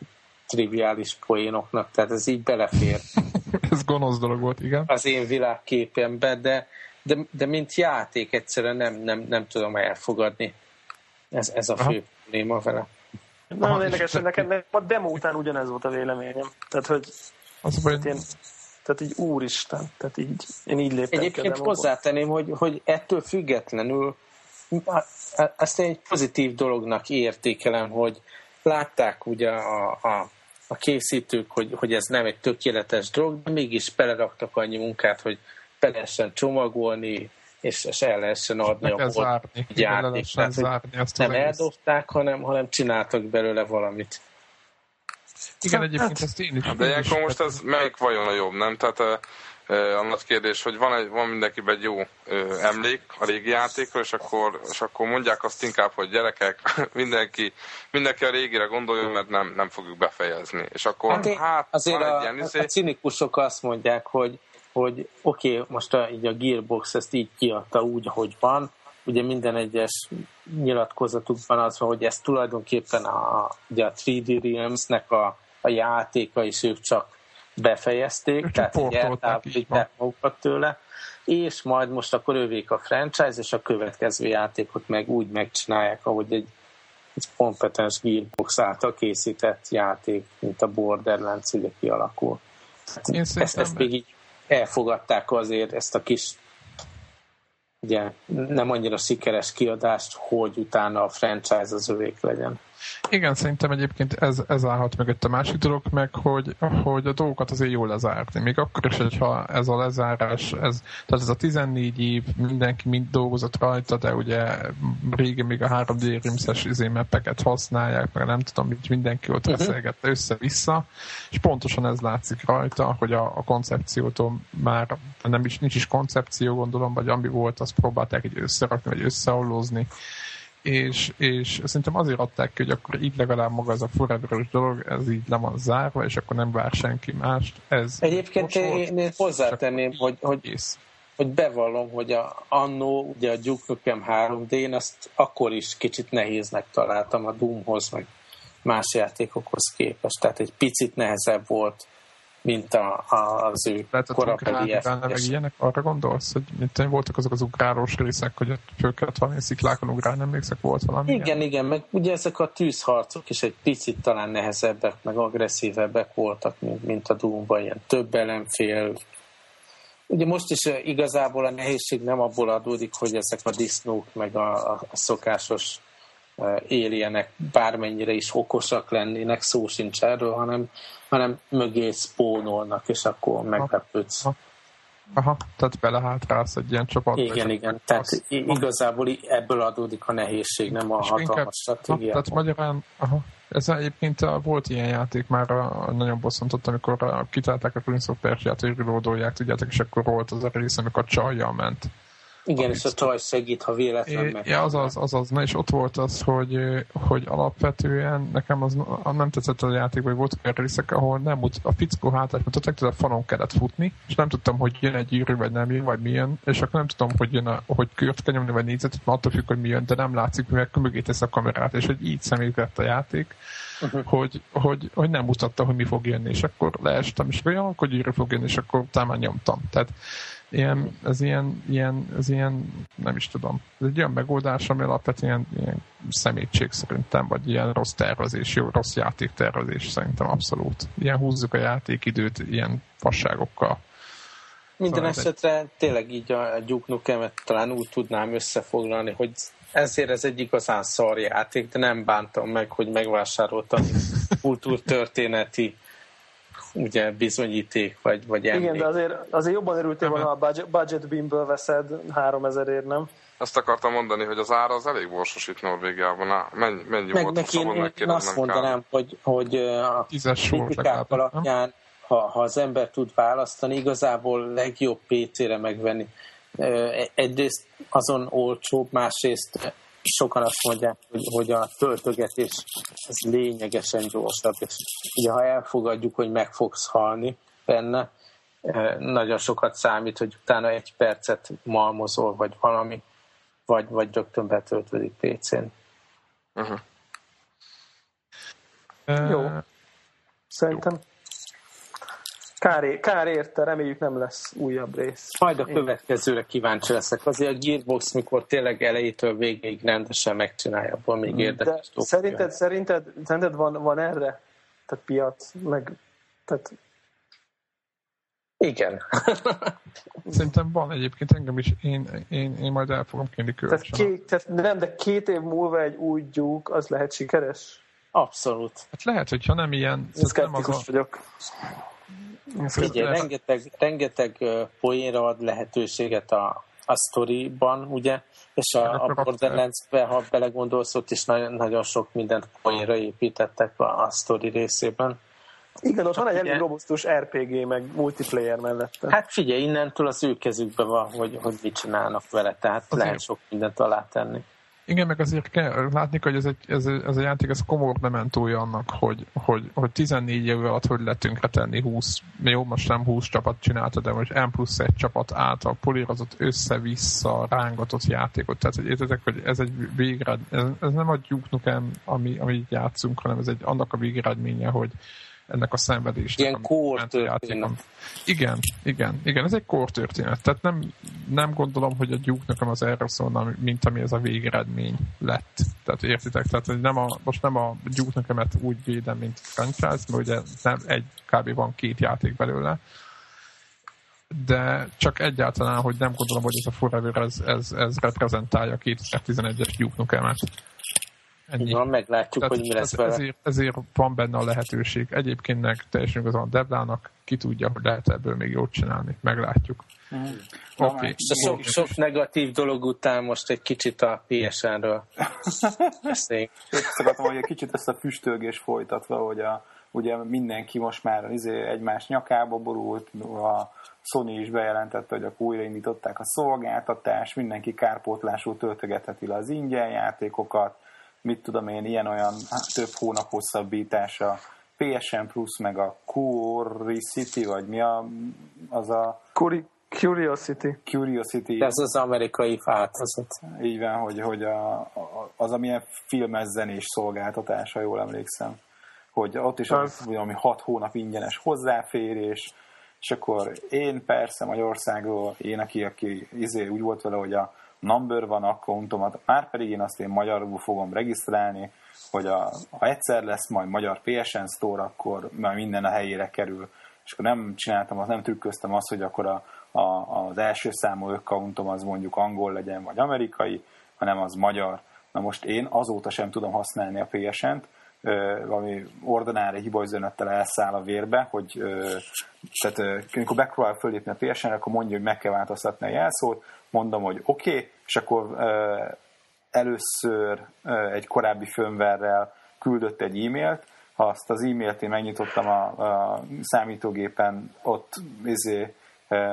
triviális poénoknak, tehát ez így belefér. ez gonosz dolog volt, igen. Az én világképembe, de, de, de mint játék egyszerűen nem, nem, nem tudom elfogadni. Ez, ez a fő Aha. probléma vele. Nagyon érdekes, hogy nekem a demo után ugyanez volt a véleményem. Tehát, hogy az hogy... én, tehát így úristen, tehát így, én így léptem Egyébként hozzátenném, hogy, hogy ettől függetlenül ezt egy pozitív dolognak értékelem, hogy látták ugye a, a, a készítők, hogy, hogy ez nem egy tökéletes dolog, de mégis beleraktak annyi munkát, hogy be lehessen csomagolni, és, és el lehessen adni a zárni, játék. Tehát, zárni azt nem eldobták, hanem, hanem csináltak belőle valamit. Igen, hát, egyébként ezt én is. De ilyenkor most ez melyik vajon a jobb, nem? Tehát a nagy kérdés, hogy van, egy, van mindenkiben egy jó ö, emlék a régi játékról, és akkor, és akkor mondják azt inkább, hogy gyerekek, mindenki, mindenki a régire gondoljon, mert nem, nem fogjuk befejezni. És akkor hát, hát azért van a, egy ilyen, a, izé... a cinikusok azt mondják, hogy hogy oké, okay, most a, így a Gearbox ezt így kiadta úgy, ahogy van, ugye minden egyes nyilatkozatukban az van, hogy ez tulajdonképpen a, ugye a 3D Realms-nek a, a játéka, és ők csak befejezték, ők tehát így eltávolítják magukat tőle, és majd most akkor ővék a franchise, és a következő játékot meg úgy megcsinálják, ahogy egy, egy kompetens Gearbox által készített játék, mint a Borderlands ugye kialakul. Én ezt, ezt még így elfogadták azért ezt a kis ugye, nem annyira sikeres kiadást, hogy utána a franchise az övék legyen. Igen, szerintem egyébként ez, ez állhat mögött a másik dolog meg, hogy, hogy a dolgokat azért jól lezárni. Még akkor is, hogyha ez a lezárás, ez, tehát ez a 14 év, mindenki mind dolgozott rajta, de ugye régen még a 3D rimszes izé használják, meg nem tudom, hogy mindenki ott uh-huh. össze-vissza, és pontosan ez látszik rajta, hogy a, a koncepciótól már nem is, nincs is koncepció, gondolom, vagy ami volt, azt próbálták egy összerakni, vagy összeollózni, és, és szerintem azért adták ki, hogy akkor így legalább maga ez a forever dolog, ez így le van zárva, és akkor nem vár senki mást. Ez Egyébként én, én hozzátenném, hogy, hogy, hogy bevallom, hogy a, annó, ugye a Duke Nukem 3D-n azt akkor is kicsit nehéznek találtam a Doomhoz, meg más játékokhoz képest. Tehát egy picit nehezebb volt mint a, a, az ő korabeli meg ilyenek, arra gondolsz, hogy mint voltak azok az ugrálós részek, hogy föl kellett valami sziklákon ugrálni, emlékszek, volt valami Igen, ilyen? igen, meg ugye ezek a tűzharcok is egy picit talán nehezebbek, meg agresszívebbek voltak, mint, mint a Doom-ban, ilyen több ellenfél. Ugye most is igazából a nehézség nem abból adódik, hogy ezek a disznók, meg a, a szokásos éljenek bármennyire is okosak lennének, szó sincs erről, hanem, hanem mögé spónolnak, és akkor meglepődsz. Aha. Aha, tehát belehátrálsz egy ilyen csapat. Igen, igen, tehát az, igazából ebből adódik a nehézség, nem a hatalmas stratégia. Tehát magyarán, aha, ez egyébként volt ilyen játék már a, nagyon bosszantott, amikor kitálták a Prince of Persia-t, és tudjátok, és akkor volt az a rész, amikor a csajjal ment igen, és a csaj segít, ha véletlen meg. Ja, az, az, az, na és ott volt az, hogy, hogy alapvetően nekem az nem tetszett a játék, hogy volt olyan részek, ahol nem mut, a fickó hátát mutatták, tehát a fanon kellett futni, és nem tudtam, hogy jön egy gyűrű, vagy nem jön, vagy mi jön, és akkor nem tudom, hogy jön, a, hogy kört kell nyomni, vagy négyzetet, mert attól függ, hogy mi jön, de nem látszik, mert mögé tesz a kamerát, és hogy így szemét lett a játék, uh-huh. hogy, hogy, hogy, nem mutatta, hogy mi fog jönni, és akkor leestem, és olyan, hogy gyűrű fog jönni, és akkor utána nyomtam. Tehát ilyen, ez ilyen, ilyen, ez ilyen, nem is tudom, ez egy olyan megoldás, ami alapvetően ilyen, ilyen szemétség szerintem, vagy ilyen rossz tervezés, jó, rossz játéktervezés szerintem abszolút. Ilyen húzzuk a játékidőt ilyen fasságokkal. minden szóval esetre egy... tényleg így a, a Duke Nukem-et talán úgy tudnám összefoglalni, hogy ezért ez egy igazán szar játék, de nem bántam meg, hogy megvásároltam kultúrtörténeti ugye bizonyíték, vagy, vagy emlék. Igen, de azért, azért jobban örültél volna, a budget, budget beamből veszed 3000 ér, nem? Ezt akartam mondani, hogy az ára az elég borsos itt Norvégiában. Na, mennyi, mennyi meg, volt neki én, én azt mondanám, kell. hogy, hogy a kritikák alapján, ha, ha az ember tud választani, igazából legjobb PC-re megvenni. Egyrészt azon olcsóbb, másrészt sokan azt mondják, hogy, hogy a töltögetés ez lényegesen gyorsabb, és ugye ha elfogadjuk, hogy meg fogsz halni benne, nagyon sokat számít, hogy utána egy percet malmozol, vagy valami, vagy, vagy rögtön betöltődik PC-n. Uh-huh. Jó. Szerintem Kár, kár érte, reméljük nem lesz újabb rész. Majd a következőre kíváncsi leszek. Azért a Gearbox, mikor tényleg elejétől végéig rendesen megcsinálja, abban még érdekes. De szerinted, szerinted, szerinted van, van erre? Tehát piac, meg... Tehát... Igen. Szerintem van egyébként engem is, én, én, én majd el fogom kérni tehát, két, tehát nem, de két év múlva egy új gyúk, az lehet sikeres? Abszolút. Hát lehet, hogyha nem ilyen... nem az a... vagyok. Figyelj, rengeteg, rengeteg poénra ad lehetőséget a, a sztoriban, ugye, és a, a Borderlands-be, ha belegondolsz, ott is nagyon, nagyon sok mindent poénra építettek a, a sztori részében. Igen, ott van egy elég robusztus RPG, meg multiplayer mellette. Hát figyelj, innentől az ő kezükben van, hogy, hogy mit csinálnak vele, tehát Azért. lehet sok mindent alátenni. Igen, meg azért kell látni, hogy ez, egy, ez, ez a játék ez komor mementója annak, hogy, hogy, hogy 14 év alatt hogy lettünk tenni 20, jó, most nem 20 csapat csinálta, de most M plusz egy csapat által polírozott össze-vissza rángatott játékot. Tehát hogy értetek, hogy ez egy végre, ez, ez nem a Duke Nukem, ami, ami játszunk, hanem ez egy annak a végeredménye, hogy, ennek a szenvedésnek. Ilyen kórtörténet. Igen, igen, igen, ez egy kórtörténet. Tehát nem, nem gondolom, hogy a Duke nekem az erre szólna, mint ami ez a végeredmény lett. Tehát értitek? Tehát hogy nem a, most nem a Duke nekemet úgy védem, mint franchise, mert ugye nem egy, kb. van két játék belőle, de csak egyáltalán, hogy nem gondolom, hogy ez a Forever ez, ez, ez reprezentálja a 2011-es Duke Nukemet. Ennyi. Van, meglátjuk, Tehát hogy mi lesz vele. Ezért, ezért van benne a lehetőség. Egyébként meg teljesen igazán Deblának, ki tudja, hogy lehet ebből még jót csinálni. Meglátjuk. Mm. Okay. Sok, sok negatív dolog után most egy kicsit a PSN-ről beszéljünk. Szeretem, hogy egy kicsit ezt a füstölgés folytatva, hogy a, ugye mindenki most már izé egymás nyakába borult, a Sony is bejelentette, hogy akkor újraindították a szolgáltatást, mindenki kárpótlású töltögetheti le az ingyen játékokat, mit tudom én, ilyen-olyan több hónap hosszabbítása, PSN Plus, meg a Curiosity, vagy mi a, az a... Curi- Curiosity. Curiosity. Ez az amerikai változat. Így van, hogy, hogy a, a, az, amilyen filmes zenés szolgáltatása, jól emlékszem. Hogy ott is az, ami hat hónap ingyenes hozzáférés, és akkor én persze Magyarországról, én aki, aki izé, úgy volt vele, hogy a number van accountomat, már pedig én azt én magyarul fogom regisztrálni, hogy a, ha egyszer lesz majd magyar PSN Store, akkor már minden a helyére kerül. És akkor nem csináltam, azt nem trükköztem azt, hogy akkor a, a, az első számú accountom az mondjuk angol legyen, vagy amerikai, hanem az magyar. Na most én azóta sem tudom használni a PSN-t, valami ordinári hibaüzenettel elszáll a vérbe, hogy tehát amikor megpróbál fölépni a PSN-re, akkor mondja, hogy meg kell változtatni a jelszót, mondom, hogy oké, okay, és akkor először egy korábbi firmware küldött egy e-mailt, ha azt az e-mailt én megnyitottam a, a számítógépen, ott izé,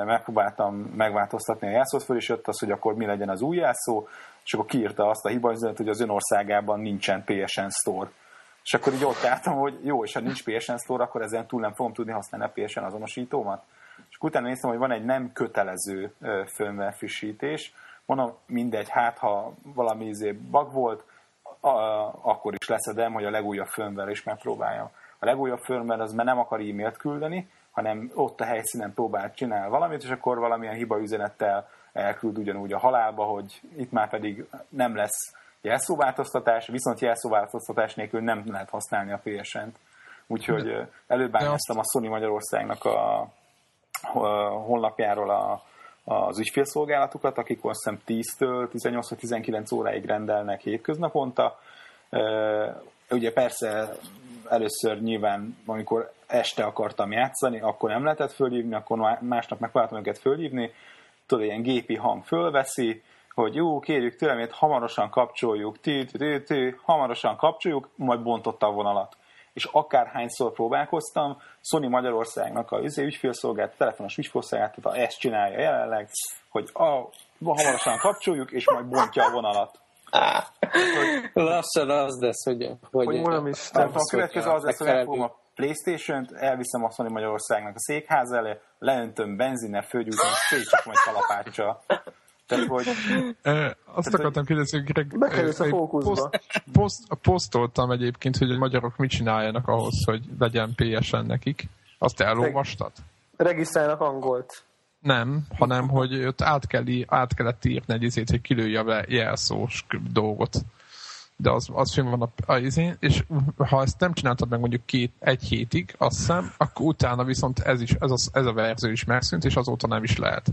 megpróbáltam megváltoztatni a jelszót, föl is jött az, hogy akkor mi legyen az új jelszó, és akkor kiírta azt a hibaüzenet, hogy az ön nincsen PSN Store. És akkor így ott álltam, hogy jó, és ha nincs PSN Store, akkor ezen túl nem fogom tudni használni a PSN azonosítómat. És utána néztem, hogy van egy nem kötelező firmware frissítés, mondom, mindegy, hát ha valami izé bug volt, a, akkor is leszedem, hogy a legújabb firmware is megpróbáljam. A legújabb firmware az már nem akar e-mailt küldeni, hanem ott a helyszínen próbál csinál valamit, és akkor valamilyen hiba üzenettel elküld ugyanúgy a halálba, hogy itt már pedig nem lesz jelszóváltoztatás, viszont jelszóváltoztatás nélkül nem lehet használni a PSN-t. Úgyhogy előbb a Sony Magyarországnak a honlapjáról a, az ügyfélszolgálatukat, akik azt hiszem 10-től 18 19 óráig rendelnek hétköznaponta. Ugye persze először nyilván, amikor este akartam játszani, akkor nem lehetett fölhívni, akkor másnap megpróbáltam őket fölhívni, tudod, ilyen gépi hang fölveszi, hogy jó, kérjük türelmét, hamarosan kapcsoljuk, tű, tű, tű, hamarosan kapcsoljuk, majd bontotta a vonalat. És akárhányszor próbálkoztam, Sony Magyarországnak a üzé ügyfélszolgált, telefonos ügyfélszolgáltat, ezt csinálja jelenleg, hogy a, hamarosan kapcsoljuk, és majd bontja a vonalat. Lassan az lesz, hogy... Hogy, hogy mondom is. A, a következő az lesz, hogy elfogom a Playstation-t, elviszem a Sony Magyarországnak a székház elé, leöntöm benzinnel, fölgyújtom, szétcsap majd kalapáccsal. Tehát, hogy... E, azt akartam kérdezni, hogy Greg... Bekerülsz a fókuszba. Poszt, poszt, posztoltam egyébként, hogy a magyarok mit csináljanak ahhoz, hogy legyen PSN nekik. Azt elolvastad? Regisztrálnak angolt. Nem, hanem hogy ott át, kell, át kellett írni egy izét, hogy kilője a jelszós dolgot. De az, az film van a, a izén, és ha ezt nem csináltad meg mondjuk két, egy hétig, azt hiszem, akkor utána viszont ez, is, ez, a, ez a verzió is megszűnt, és azóta nem is lehet.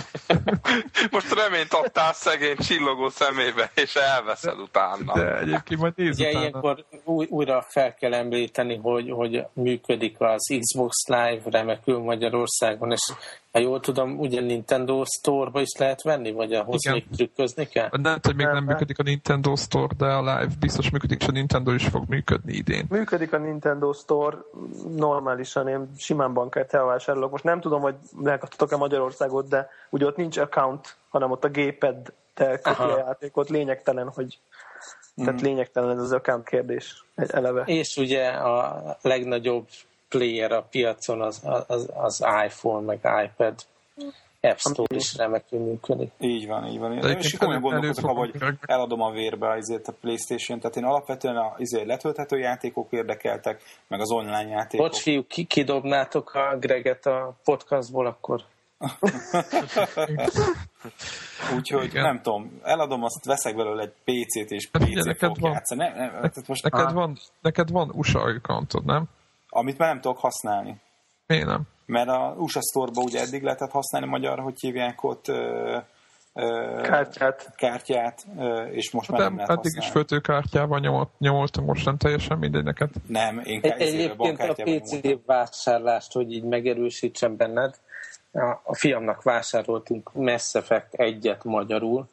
Most reményt adtál szegény csillogó szemébe, és elveszed utána. De egyébként majd nézz Ugye utána. ilyenkor új, újra fel kell említeni, hogy, hogy működik az Xbox Live remekül Magyarországon, és ha jól tudom, ugye Nintendo Store-ba is lehet venni, vagy ahhoz Igen. még trükközni kell? Nem, hogy még nem, nem működik a Nintendo Store, de a Live biztos működik, és a Nintendo is fog működni idén. Működik a Nintendo Store normálisan, én simán bankkártyával vásárolok. Most nem tudom, hogy megkaptatok-e Magyarországot, de ugye ott nincs account, hanem ott a géped te köti a játékot, lényegtelen, hogy tehát mm. lényegtelen ez az account kérdés eleve. És ugye a legnagyobb player a piacon az, az, az iPhone, meg iPad. App Store is remekül működik. Így van, így van. Én is komolyan gondolkozok hogy eladom a vérbe azért a Playstation, tehát én alapvetően a azért letölthető játékok érdekeltek, meg az online játékok. Bocs, fiúk, ki, kidobnátok a Greget a podcastból, akkor Úgyhogy Igen. nem tudom, eladom, azt veszek belőle egy PC-t és PC-t hát, neked van, játszani. Ne, ne, ne, most, neked, van, neked van USA accountod, nem? Amit már nem tudok használni. Miért nem? Mert a USA Store-ba ugye eddig lehetett használni magyar, hogy hívják ott ö, ö, kártyát, kártyát ö, és most hát már nem lehet Eddig használni. is föltőkártyával nyomolt, nyomoltam, most nem teljesen mindegy neked. Nem, én Egy, Egyébként a PC vásárlást, hogy így megerősítsem benned, a fiamnak vásároltunk Mass Effect egyet magyarul,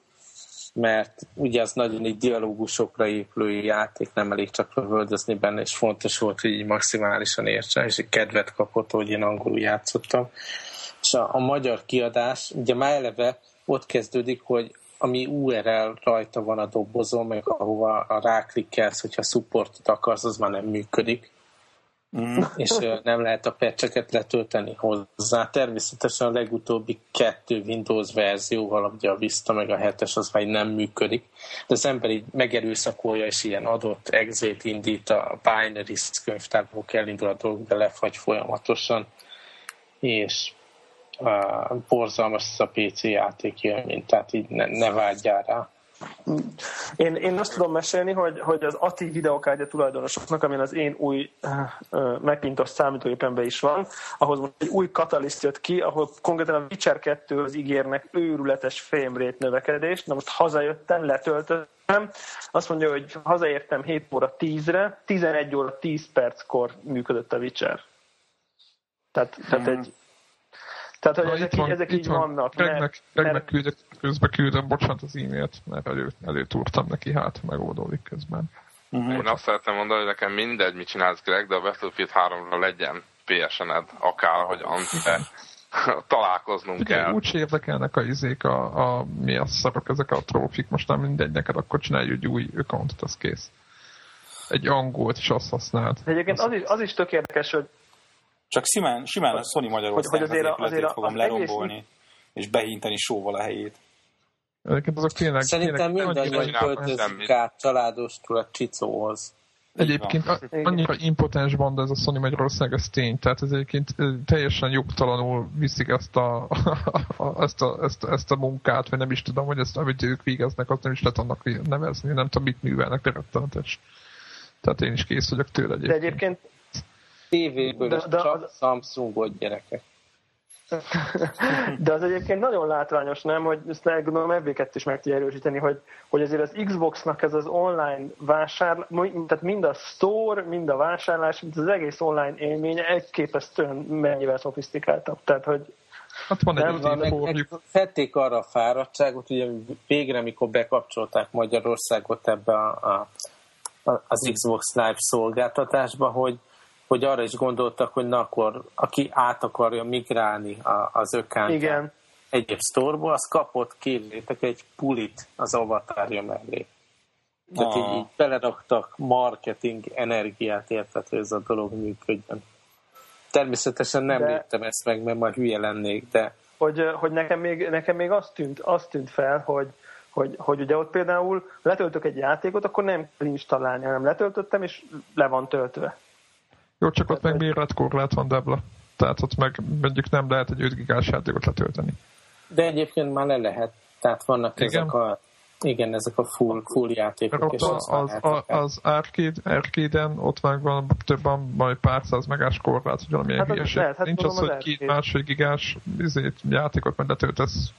mert ugye az nagyon egy dialógusokra épülő játék, nem elég csak lövöldözni benne, és fontos volt, hogy így maximálisan értsen, és egy kedvet kapott, hogy én angolul játszottam. És a, a magyar kiadás, ugye már eleve ott kezdődik, hogy ami URL rajta van a dobozon, meg ahova a ráklikkelsz, hogyha supportot akarsz, az már nem működik. Mm. és nem lehet a pecseket letölteni hozzá. Természetesen a legutóbbi kettő Windows verzióval, ugye a Vista meg a 7-es, az már nem működik, de az ember így megerőszakolja, és ilyen adott exét indít, a binary könyvtárból elindul a dolog, de lefagy folyamatosan, és uh, borzalmas a PC játék élmény, tehát így ne, ne vágyjál rá. Én, én azt tudom mesélni, hogy, hogy az ATI videokártya tulajdonosoknak, amin az én új uh, Macintosh számítógépemben is van, ahhoz most egy új kataliszt jött ki, ahol konkrétan a Witcher 2 az ígérnek őrületes framerate növekedést. Na most hazajöttem, letöltöttem, azt mondja, hogy hazaértem 7 óra 10-re, 11 óra 10 perckor működött a Witcher. Tehát, tehát egy tehát, hogy Na, ezek, van, ezek így van. vannak. Megnek, mert, mert... Küldök, közben küldöm, bocsánat az e-mailt, mert elő, előtúrtam neki, hát megoldódik közben. Uh-huh. Én azt szeretném mondani, hogy nekem mindegy, mit csinálsz Greg, de a Battlefield 3-ra legyen PSN-ed, akár, hogy Ante találkoznunk Ugye, kell. Úgy érdekelnek a izék, a, a, mi a szarok, ezek a trófik, most nem mindegy neked, akkor csinálj egy új accountot, az kész. Egy angolt is azt használt. Egyébként az is, az is tök érdekes, hogy csak simán, simán a Sony Magyarország hogy, hogy azért, az azért fogom az lerombolni, egész... és behintani sóval a helyét. Azok tényleg... Szerintem mindannyian költözik át családostól a csicóhoz. Egyébként annyira impotens banda ez a Sony Magyarország, ez tény. Tehát ez egyébként teljesen jogtalanul viszik ezt a, ezt, a, ezt, a, ezt a munkát, vagy nem is tudom, hogy ezt, amit ők végeznek, azt nem is lehet annak nevezni, nem tudom, mit művelnek, de rettenetes. Tehát én is kész vagyok tőle egyébként. De egyébként tévéből de, de, csak Samsungot gyerekek. De az egyébként nagyon látványos, nem? Hogy ezt gondolom fb is meg tudja erősíteni, hogy, hogy azért az Xboxnak ez az online vásárlás, tehát mind a store, mind a vásárlás, mind az egész online élménye elképesztően mennyivel szofisztikáltabb. Tehát, hogy Hát van egy van, meg, meg fették arra a fáradtságot, ugye végre, mikor bekapcsolták Magyarországot ebbe a, a, az Xbox Live szolgáltatásba, hogy, hogy arra is gondoltak, hogy na akkor, aki át akarja migrálni az ökán Igen. egyéb sztorból, az kapott kérlétek egy pulit az avatárja mellé. Tehát így, így beleraktak marketing energiát, érted, hogy ez a dolog működjön. Természetesen nem de... léptem ezt meg, mert majd hülye lennék, de... Hogy, hogy nekem, még, nekem még azt tűnt, azt tűnt fel, hogy, hogy, hogy ugye ott például letöltök egy játékot, akkor nem kell installálni, hanem letöltöttem, és le van töltve. Jó, csak ott meg méretkorlát van, Debla. Tehát ott meg mondjuk nem lehet egy 5 gigás játékot letölteni. De egyébként már le lehet. Tehát vannak Igen. ezek a igen, ezek a full, full játékok. És az, az, az, az arcade, arcade-en ott van, van többen majd pár száz megás korlát, hogy valamilyen hát hülyeség. Lehet, hát Nincs az, hogy két másfél gigás izét, játékot meg letöltesz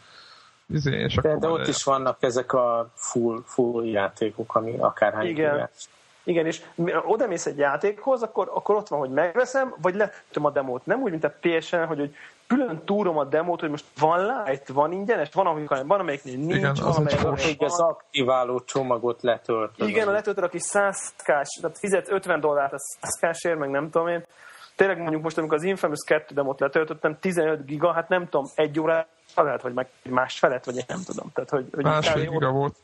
izé, és de, de ott is vannak ezek a full, full játékok, ami akárhány Igen. Gigás. Igen, és oda mész egy játékhoz, akkor, akkor ott van, hogy megveszem, vagy letöltöm a demót. Nem úgy, mint a PSN, hogy, hogy külön túrom a demót, hogy most van light, van ingyenes, van, amikor, van amelyiknél nincs, Igen, van, amelyiknél még az aktiváló csomagot letöltöd. Igen, a letöltöd a kis 100 kás, tehát fizet 50 dollárt a 100 kásért, meg nem tudom én. Tényleg mondjuk most, amikor az Infamous 2 demót letöltöttem, 15 giga, hát nem tudom, egy órát lehet, vagy meg más felet, vagy én nem tudom. Tehát, hogy, hogy Másfél giga volt.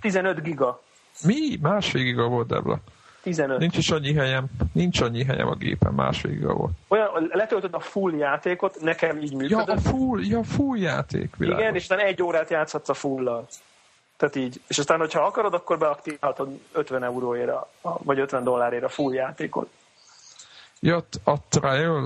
15 giga. Mi? Másfél giga volt, Debla. 15. Nincs is annyi helyem, nincs annyi helyem a gépen, másfél giga volt. Olyan, letöltöd a full játékot, nekem így működött. Ja, a full, ja, full játék, világos. Igen, és utána egy órát játszhatsz a full Tehát így. És aztán, hogyha akarod, akkor beaktiválhatod 50 euróért, vagy 50 dollárért a full játékot. Jött a trial?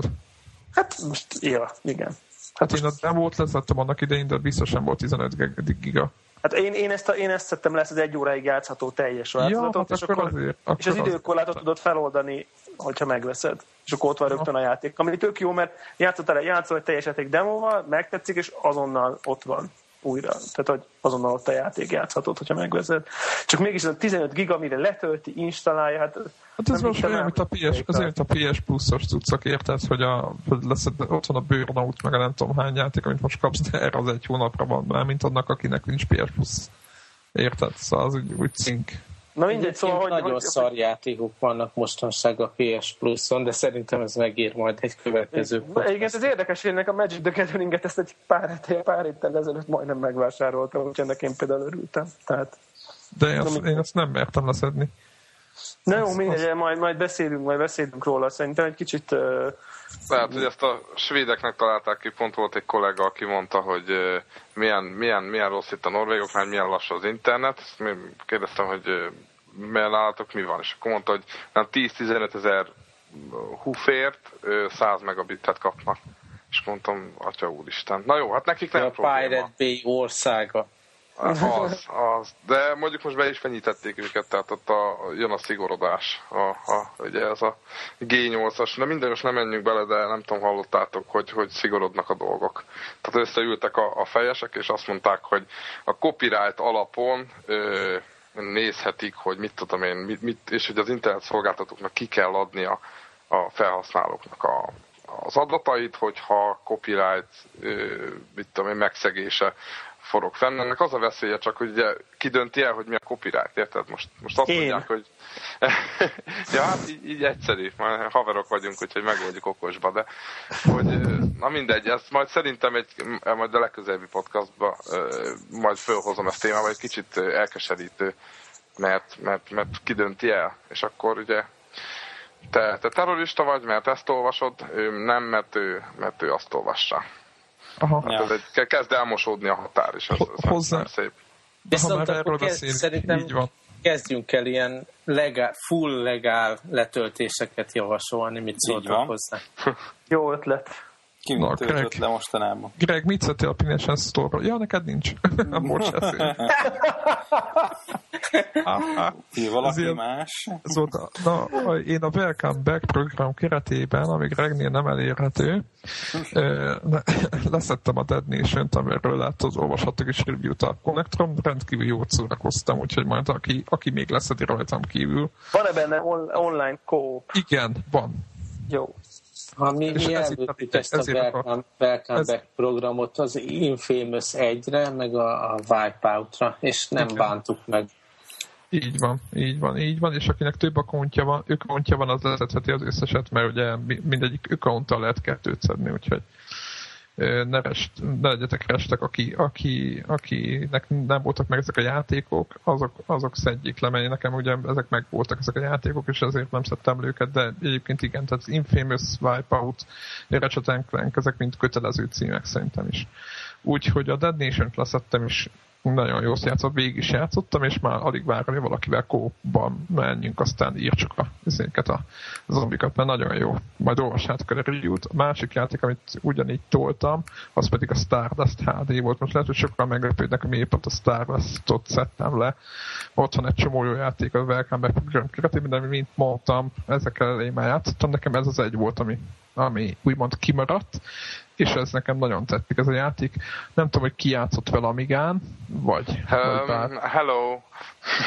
Hát most, ja, igen. Hát, hát én a demót lezettem annak idején, de biztosan volt 15 giga. Hát én, én, ezt, én ezt szedtem lesz az egy óráig játszható teljes változatot, ja, hát és, akkor, azért, akkor és az időkorlátot tudod feloldani, hogyha megveszed. És akkor ott van rögtön a játék. Ami tök jó, mert játszottál, játszol egy teljes játék demóval, megtetszik, és azonnal ott van újra. Tehát, hogy azonnal ott a játék játszhatod, hogyha megveszed. Csak mégis ez a 15 giga, amire letölti, installálja, hát Hát ez most olyan, mint a PS, azért a PS Plus-os cuccok, érted, hogy, a, lesz, ott van a Burnout, meg a nem tudom hány játék, amit most kapsz, de erre az egy hónapra van már, mint annak, akinek nincs PS Plus. Érted? Szóval az úgy, úgy cink. Na mindegy, szóval, hogy, nagyon hogy, szar játékok vannak mostanság a PS Plus-on, de szerintem ez megér majd egy következő Igen, ez érdekes, ennek a Magic the Gathering-et ezt egy pár, hét, pár héttel ezelőtt majdnem megvásároltam, úgyhogy ennek én például örültem. Tehát, de én azt, én azt nem mertem leszedni. Na jó, mindegy, majd, majd beszélünk, majd beszélünk róla. Szerintem egy kicsit... Uh, lehet, hogy ezt a svédeknek találták ki, pont volt egy kollega, aki mondta, hogy uh, milyen, milyen, milyen rossz itt a norvégoknál, milyen lassú az internet. Ezt kérdeztem, hogy uh, milyen állatok mi van, és akkor mondta, hogy 10-15 ezer húfért 100 megabitet kapnak. És mondtam, atya úristen. Na jó, hát nekik nem a probléma. A Pirate Bay országa. Az, az. De mondjuk most be is fenyítették őket, tehát ott a, jön a szigorodás. A, a, ugye ez a G8-as, de minden most nem menjünk bele, de nem tudom, hallottátok, hogy, hogy szigorodnak a dolgok. Tehát összeültek a, a fejesek, és azt mondták, hogy a copyright alapon ö, nézhetik, hogy mit tudom én, mit, mit, és hogy az internet szolgáltatóknak ki kell adni a, felhasználóknak a, az adatait, hogyha copyright, mit tudom én, megszegése forog fenn. Ennek az a veszélye csak, hogy ugye kidönti el, hogy mi a copyright, érted? Most, most azt Én. mondják, hogy ja, hát így, így egyszerű, már haverok vagyunk, úgyhogy megoldjuk okosba, de hogy na mindegy, ezt majd szerintem egy, majd a legközelebbi podcastban majd fölhozom ezt témába, egy kicsit elkeserítő, mert, mert, mert kidönti el, és akkor ugye te, te terrorista vagy, mert ezt olvasod, ő nem, mert ő, mert ő azt olvassa. Aha. Hát ez egy, kezd elmosódni a határ, és ez, ez Hozzá. nem szép. Viszont akkor kezd, szerintem így van. kezdjünk el ilyen legál, full legál letöltéseket javasolni, mit szóltak hozzá. Jó ötlet. Ki Na, Greg, le mostanában? Greg, mit szedtél a Pinesen store Ja, neked nincs. Most Ki valaki ilyen, más? Ez volt a, na, én a Welcome Back program keretében, amíg Regnél nem elérhető, leszettem a Dead Nation-t, amiről lehet az olvashattak is review-t a Connectron, rendkívül jót szórakoztam, úgyhogy majd aki, aki még leszedi rajtam kívül. Van-e benne on- online co Igen, van. Jó. Ha mi, mi előttük ezt a Welcome, Welcome ez... Back programot az Infamous 1-re, meg a, a Wipeout-ra, és nem Igen. bántuk meg. Így van, így van, így van, és akinek több accountja van, accountja van, az leszedheti az összeset, mert ugye mindegyik accounttal lehet kettőt szedni, úgyhogy ne, rest, ne legyetek restek, aki, aki, akinek nem voltak meg ezek a játékok, azok, azok szedjék le, mert nekem ugye ezek meg voltak ezek a játékok, és ezért nem szedtem őket, de egyébként igen, tehát Infamous, Wipeout, Ratchet Clank, ezek mind kötelező címek szerintem is. Úgyhogy a Dead Nation-t leszettem, is nagyon jó játszott, végig is játszottam, és már alig hogy valakivel kóban menjünk, aztán írtsuk a, ezeket a zombikat, mert nagyon jó. Majd olvassátok a review-t. A másik játék, amit ugyanígy toltam, az pedig a Stardust HD volt. Most lehet, hogy sokan meglepődnek, hogy miért a Stardust-ot szedtem le. Ott van egy csomó jó játék a Welcome Back Program keretében, de mint mondtam, ezekkel elején már játszottam. Nekem ez az egy volt, ami, ami úgymond kimaradt, és ez nekem nagyon tetszik ez a játék. Nem tudom, hogy ki játszott vele Amigán, vagy... Um, vagy hello!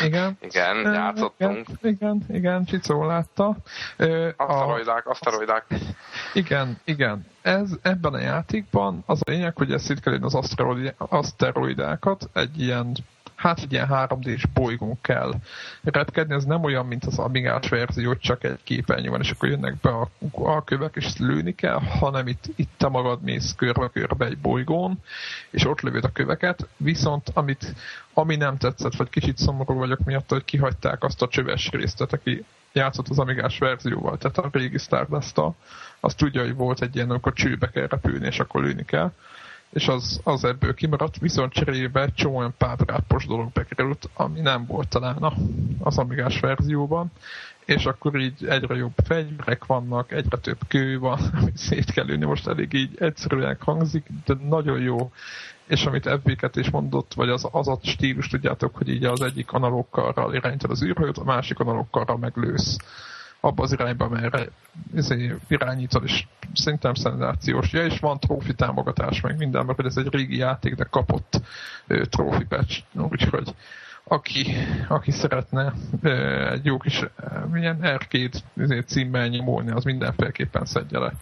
Igen. Igen, játszottunk. Igen, igen, igen Csicó látta. Aszteroidák, a... aszteroidák. Igen, igen. Ez, ebben a játékban az a lényeg, hogy ezt szét kell az aszteroidákat egy ilyen hát egy ilyen 3D-s bolygón kell repkedni, ez nem olyan, mint az Amigás verzió, hogy csak egy képernyő van, és akkor jönnek be a, a kövek, és lőni kell, hanem itt, itt te magad mész körbe-körbe egy bolygón, és ott lövöd a köveket, viszont amit, ami nem tetszett, vagy kicsit szomorú vagyok miatt, hogy kihagyták azt a csöves részt, aki játszott az Amigás verzióval, tehát a régi stardust azt tudja, hogy volt egy ilyen, amikor csőbe kell repülni, és akkor lőni kell és az, az ebből kimaradt, viszont cserébe csomó olyan pádrápos dolog bekerült, ami nem volt talán az Amigás verzióban, és akkor így egyre jobb fegyverek vannak, egyre több kő van, amit szét kell ülni, most elég így egyszerűen hangzik, de nagyon jó, és amit ebbéket is mondott, vagy az, az a stílus, tudjátok, hogy így az egyik analógkarral irányítod az űrhajót, a másik analógkarral meglősz abba az irányba, merre izé, irányítod, és szerintem szenzációs. Ja, és van trófi támogatás, meg minden, mert ez egy régi játék, de kapott trófi patch, úgyhogy aki, aki szeretne egy jó kis milyen arcade izé, címmel nyomulni, az mindenféleképpen szedje le.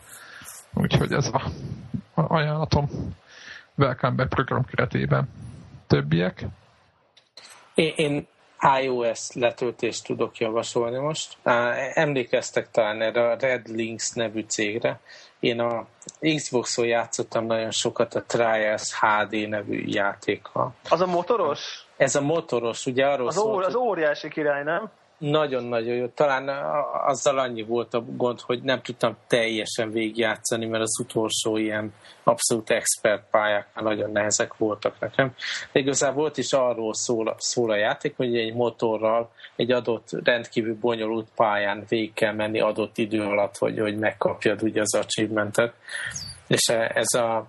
Úgyhogy ez a, ajánlatom Welcome Back program keretében. Többiek? Én iOS letöltést tudok javasolni most. Emlékeztek talán erre a Red Links nevű cégre. Én a Xbox-on játszottam nagyon sokat a Trials HD nevű játékkal. Az a motoros? Ez a motoros, ugye arról az, szólt, az óriási király, nem? Nagyon-nagyon jó. Talán azzal annyi volt a gond, hogy nem tudtam teljesen végigjátszani, mert az utolsó ilyen abszolút expert pályák nagyon nehezek voltak nekem. De igazából volt is arról szól, szól a játék, hogy egy motorral egy adott rendkívül bonyolult pályán végig kell menni adott idő alatt, hogy, hogy megkapjad ugye az achievementet. És ez a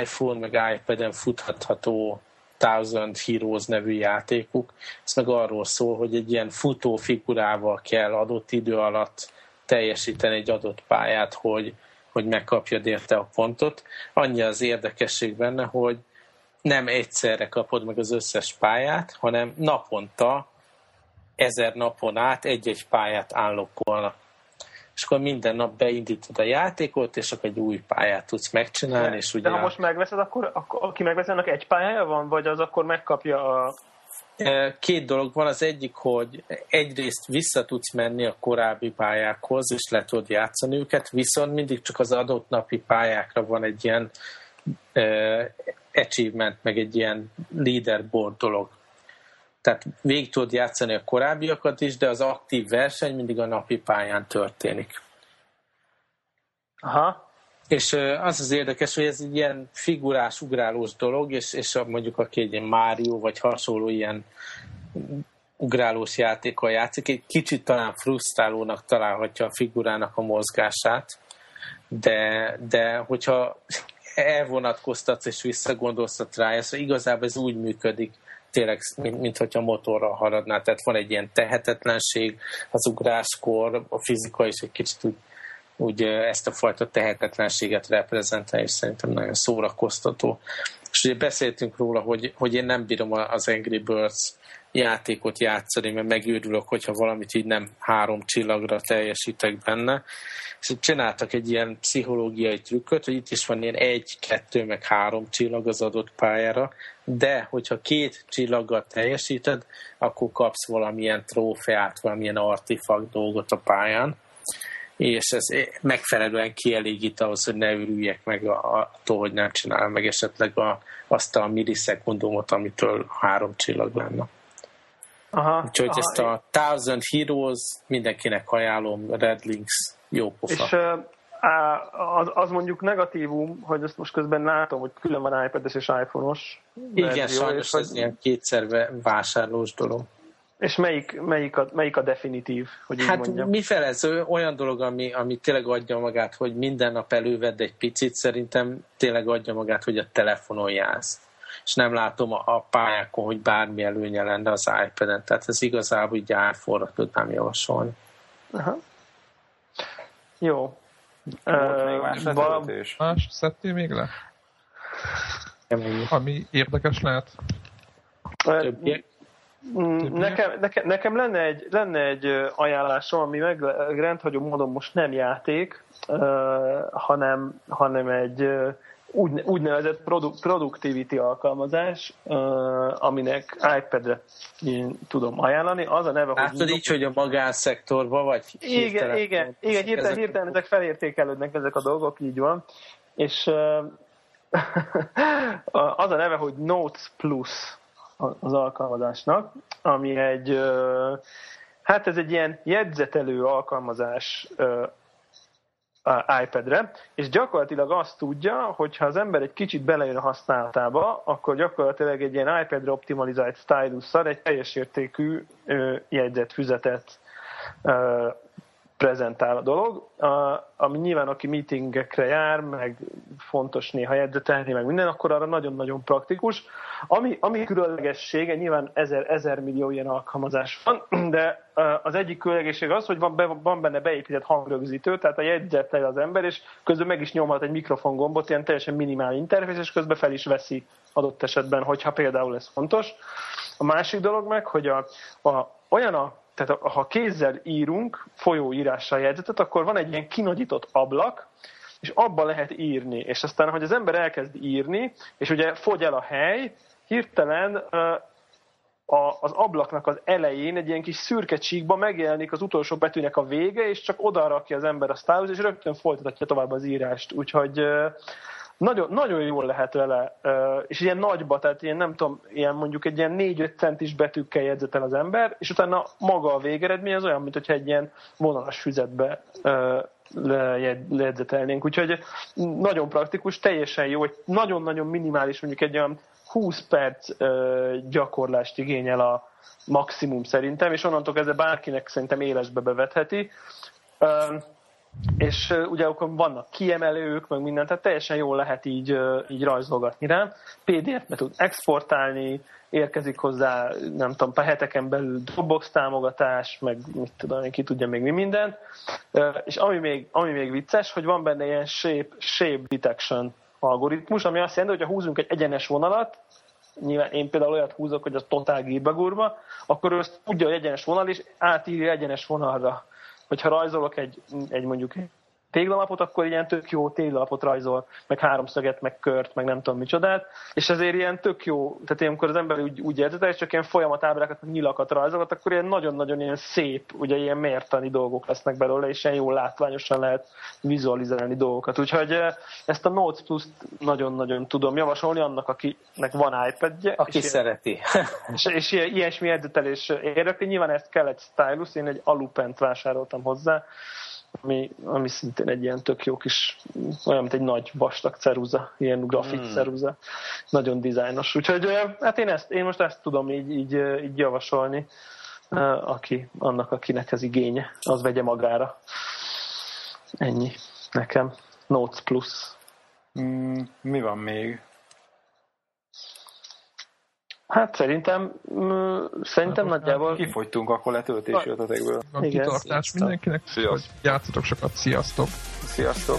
iPhone meg iPad-en futhatható Thousand Heroes nevű játékuk. Ez meg arról szól, hogy egy ilyen futó figurával kell adott idő alatt teljesíteni egy adott pályát, hogy, hogy megkapjad érte a pontot. Annyi az érdekesség benne, hogy nem egyszerre kapod meg az összes pályát, hanem naponta, ezer napon át egy-egy pályát állokkolnak és akkor minden nap beindítod a játékot, és akkor egy új pályát tudsz megcsinálni. De, és ugye de ha most megveszed, akkor, akkor aki megveszi, annak egy pályája van, vagy az akkor megkapja a... E, két dolog van. Az egyik, hogy egyrészt vissza tudsz menni a korábbi pályákhoz, és le tudod játszani őket, viszont mindig csak az adott napi pályákra van egy ilyen uh, achievement, meg egy ilyen leaderboard dolog. Tehát végig tudod játszani a korábbiakat is, de az aktív verseny mindig a napi pályán történik. Aha. És az az érdekes, hogy ez egy ilyen figurás, ugrálós dolog, és, és mondjuk aki egy ilyen Mario, vagy hasonló ilyen ugrálós játékkal játszik, egy kicsit talán frusztrálónak találhatja a figurának a mozgását, de, de hogyha elvonatkoztatsz és visszagondolsz a trájászra, igazából ez úgy működik, tényleg, mint, mint hogyha motorra haradná. Tehát van egy ilyen tehetetlenség az ugráskor, a fizika is egy kicsit úgy, úgy ezt a fajta tehetetlenséget reprezentál, és szerintem nagyon szórakoztató. És ugye beszéltünk róla, hogy, hogy én nem bírom az Angry Birds játékot játszani, mert megőrülök, hogyha valamit így nem három csillagra teljesítek benne. És csináltak egy ilyen pszichológiai trükköt, hogy itt is van ilyen egy, kettő, meg három csillag az adott pályára, de hogyha két csillaggal teljesíted, akkor kapsz valamilyen trófeát, valamilyen artifakt dolgot a pályán, és ez megfelelően kielégít ahhoz, hogy ne örüljek meg attól, hogy nem csinálom meg esetleg a, azt a millisekundumot, amitől három csillag lenne. Aha, Úgyhogy aha, ezt a Thousand Heroes mindenkinek ajánlom, Red Links, jó pofa. És az, az mondjuk negatívum, hogy ezt most közben látom, hogy külön van iPad-es és iPhone-os. Igen, verzió, sajnos ez hogy... ilyen kétszer vásárlós dolog. És melyik, melyik, a, melyik a definitív, hogy így hát mondjam? mi ez olyan dolog, ami, ami tényleg adja magát, hogy minden nap elővedd egy picit, szerintem tényleg adja magát, hogy a telefonon jársz és nem látom a pályákon, hogy bármi előnye lenne az iPad-en. Tehát ez igazából így árforra tudnám javasolni. Aha. Jó. Volt uh, még más Más szedtél még le? Ami érdekes lehet? Többiek? Mm, nekem, nekem, nekem lenne, egy, lenne egy ajánlásom, ami meg rendhagyó módon most nem játék, uh, hanem, hanem egy uh, úgy, úgynevezett produ- productivity alkalmazás, uh, aminek iPad-re én tudom ajánlani. Az a neve, Látod hogy... így, hogy a magánszektorban vagy? Igen, igen, igen hirtelen, ezek... hirtelen ezek felértékelődnek ezek a dolgok, így van. És uh, az a neve, hogy Notes Plus az alkalmazásnak, ami egy, uh, hát ez egy ilyen jegyzetelő alkalmazás uh, iPad-re, és gyakorlatilag azt tudja, hogy ha az ember egy kicsit belejön a használatába, akkor gyakorlatilag egy ilyen iPad-re optimalizált stylusszal egy teljes értékű jegyzetfüzetet prezentál a dolog, ami nyilván aki meetingekre jár, meg fontos néha jegyzetelni, meg minden, akkor arra nagyon-nagyon praktikus. Ami, ami különlegessége, nyilván ezer, ezer millió ilyen alkalmazás van, de az egyik különlegesség az, hogy van, be, van benne beépített hangrögzítő, tehát a jegyzetel az ember, és közben meg is nyomhat egy mikrofon gombot, ilyen teljesen minimál interfész, és közben fel is veszi adott esetben, hogyha például ez fontos. A másik dolog meg, hogy a, a, olyan a tehát ha kézzel írunk folyóírással jegyzetet, akkor van egy ilyen kinagyított ablak, és abba lehet írni. És aztán, hogy az ember elkezd írni, és ugye fogy el a hely, hirtelen az ablaknak az elején egy ilyen kis szürke csíkba megjelenik az utolsó betűnek a vége, és csak oda rakja az ember a stylus, és rögtön folytatja tovább az írást. Úgyhogy nagyon, nagyon jól lehet vele, és ilyen nagyba, tehát ilyen nem tudom, ilyen mondjuk egy ilyen 4-5 centis betűkkel jegyzetel az ember, és utána maga a végeredmény az olyan, mint hogyha egy ilyen vonalas füzetbe lejegyzetelnénk. Úgyhogy nagyon praktikus, teljesen jó, hogy nagyon-nagyon minimális, mondjuk egy olyan 20 perc gyakorlást igényel a maximum szerintem, és onnantól kezdve bárkinek szerintem élesbe bevetheti és ugye akkor vannak kiemelők, meg minden, tehát teljesen jól lehet így, így rajzolgatni rá. PDF-be tud exportálni, érkezik hozzá, nem tudom, pár heteken belül Dropbox támogatás, meg mit tudom, ki tudja még mi minden. Uh, és ami még, ami még vicces, hogy van benne ilyen shape, shape detection algoritmus, ami azt jelenti, hogy ha húzunk egy egyenes vonalat, nyilván én például olyat húzok, hogy az totál gépbe akkor ő azt tudja, hogy egyenes vonal, és átírja egyenes vonalra hogyha rajzolok egy, egy mondjuk téglalapot, akkor ilyen tök jó téglalapot rajzol, meg háromszöget, meg kört, meg nem tudom micsodát, és ezért ilyen tök jó, tehát én, amikor az ember úgy, úgy érzetel, és csak ilyen folyamatábrákat, nyilakat rajzolgat, akkor ilyen nagyon-nagyon ilyen szép, ugye ilyen mértani dolgok lesznek belőle, és ilyen jól látványosan lehet vizualizálni dolgokat. Úgyhogy eh, ezt a Notes plus nagyon-nagyon tudom javasolni annak, akinek van iPad-je. Aki és szereti. És, és ilyesmi edzetelés érdekli. Nyilván ezt kell egy stylus, én egy alupent vásároltam hozzá, ami, ami szintén egy ilyen tök jó kis, olyan, mint egy nagy vastag ceruza, ilyen grafit hmm. ceruza, nagyon dizájnos. Úgyhogy hát én, ezt, én most ezt tudom így, így, így javasolni, aki, annak, akinek ez igénye, az vegye magára. Ennyi nekem. Notes Plus. Mm, mi van még? Hát szerintem, mm, szerintem hát, nagyjából... Kifogytunk akkor letöltési ötötekből. A kitartás mindenkinek, Sziasztok. hogy játszatok sokat, sziasztok! Sziasztok!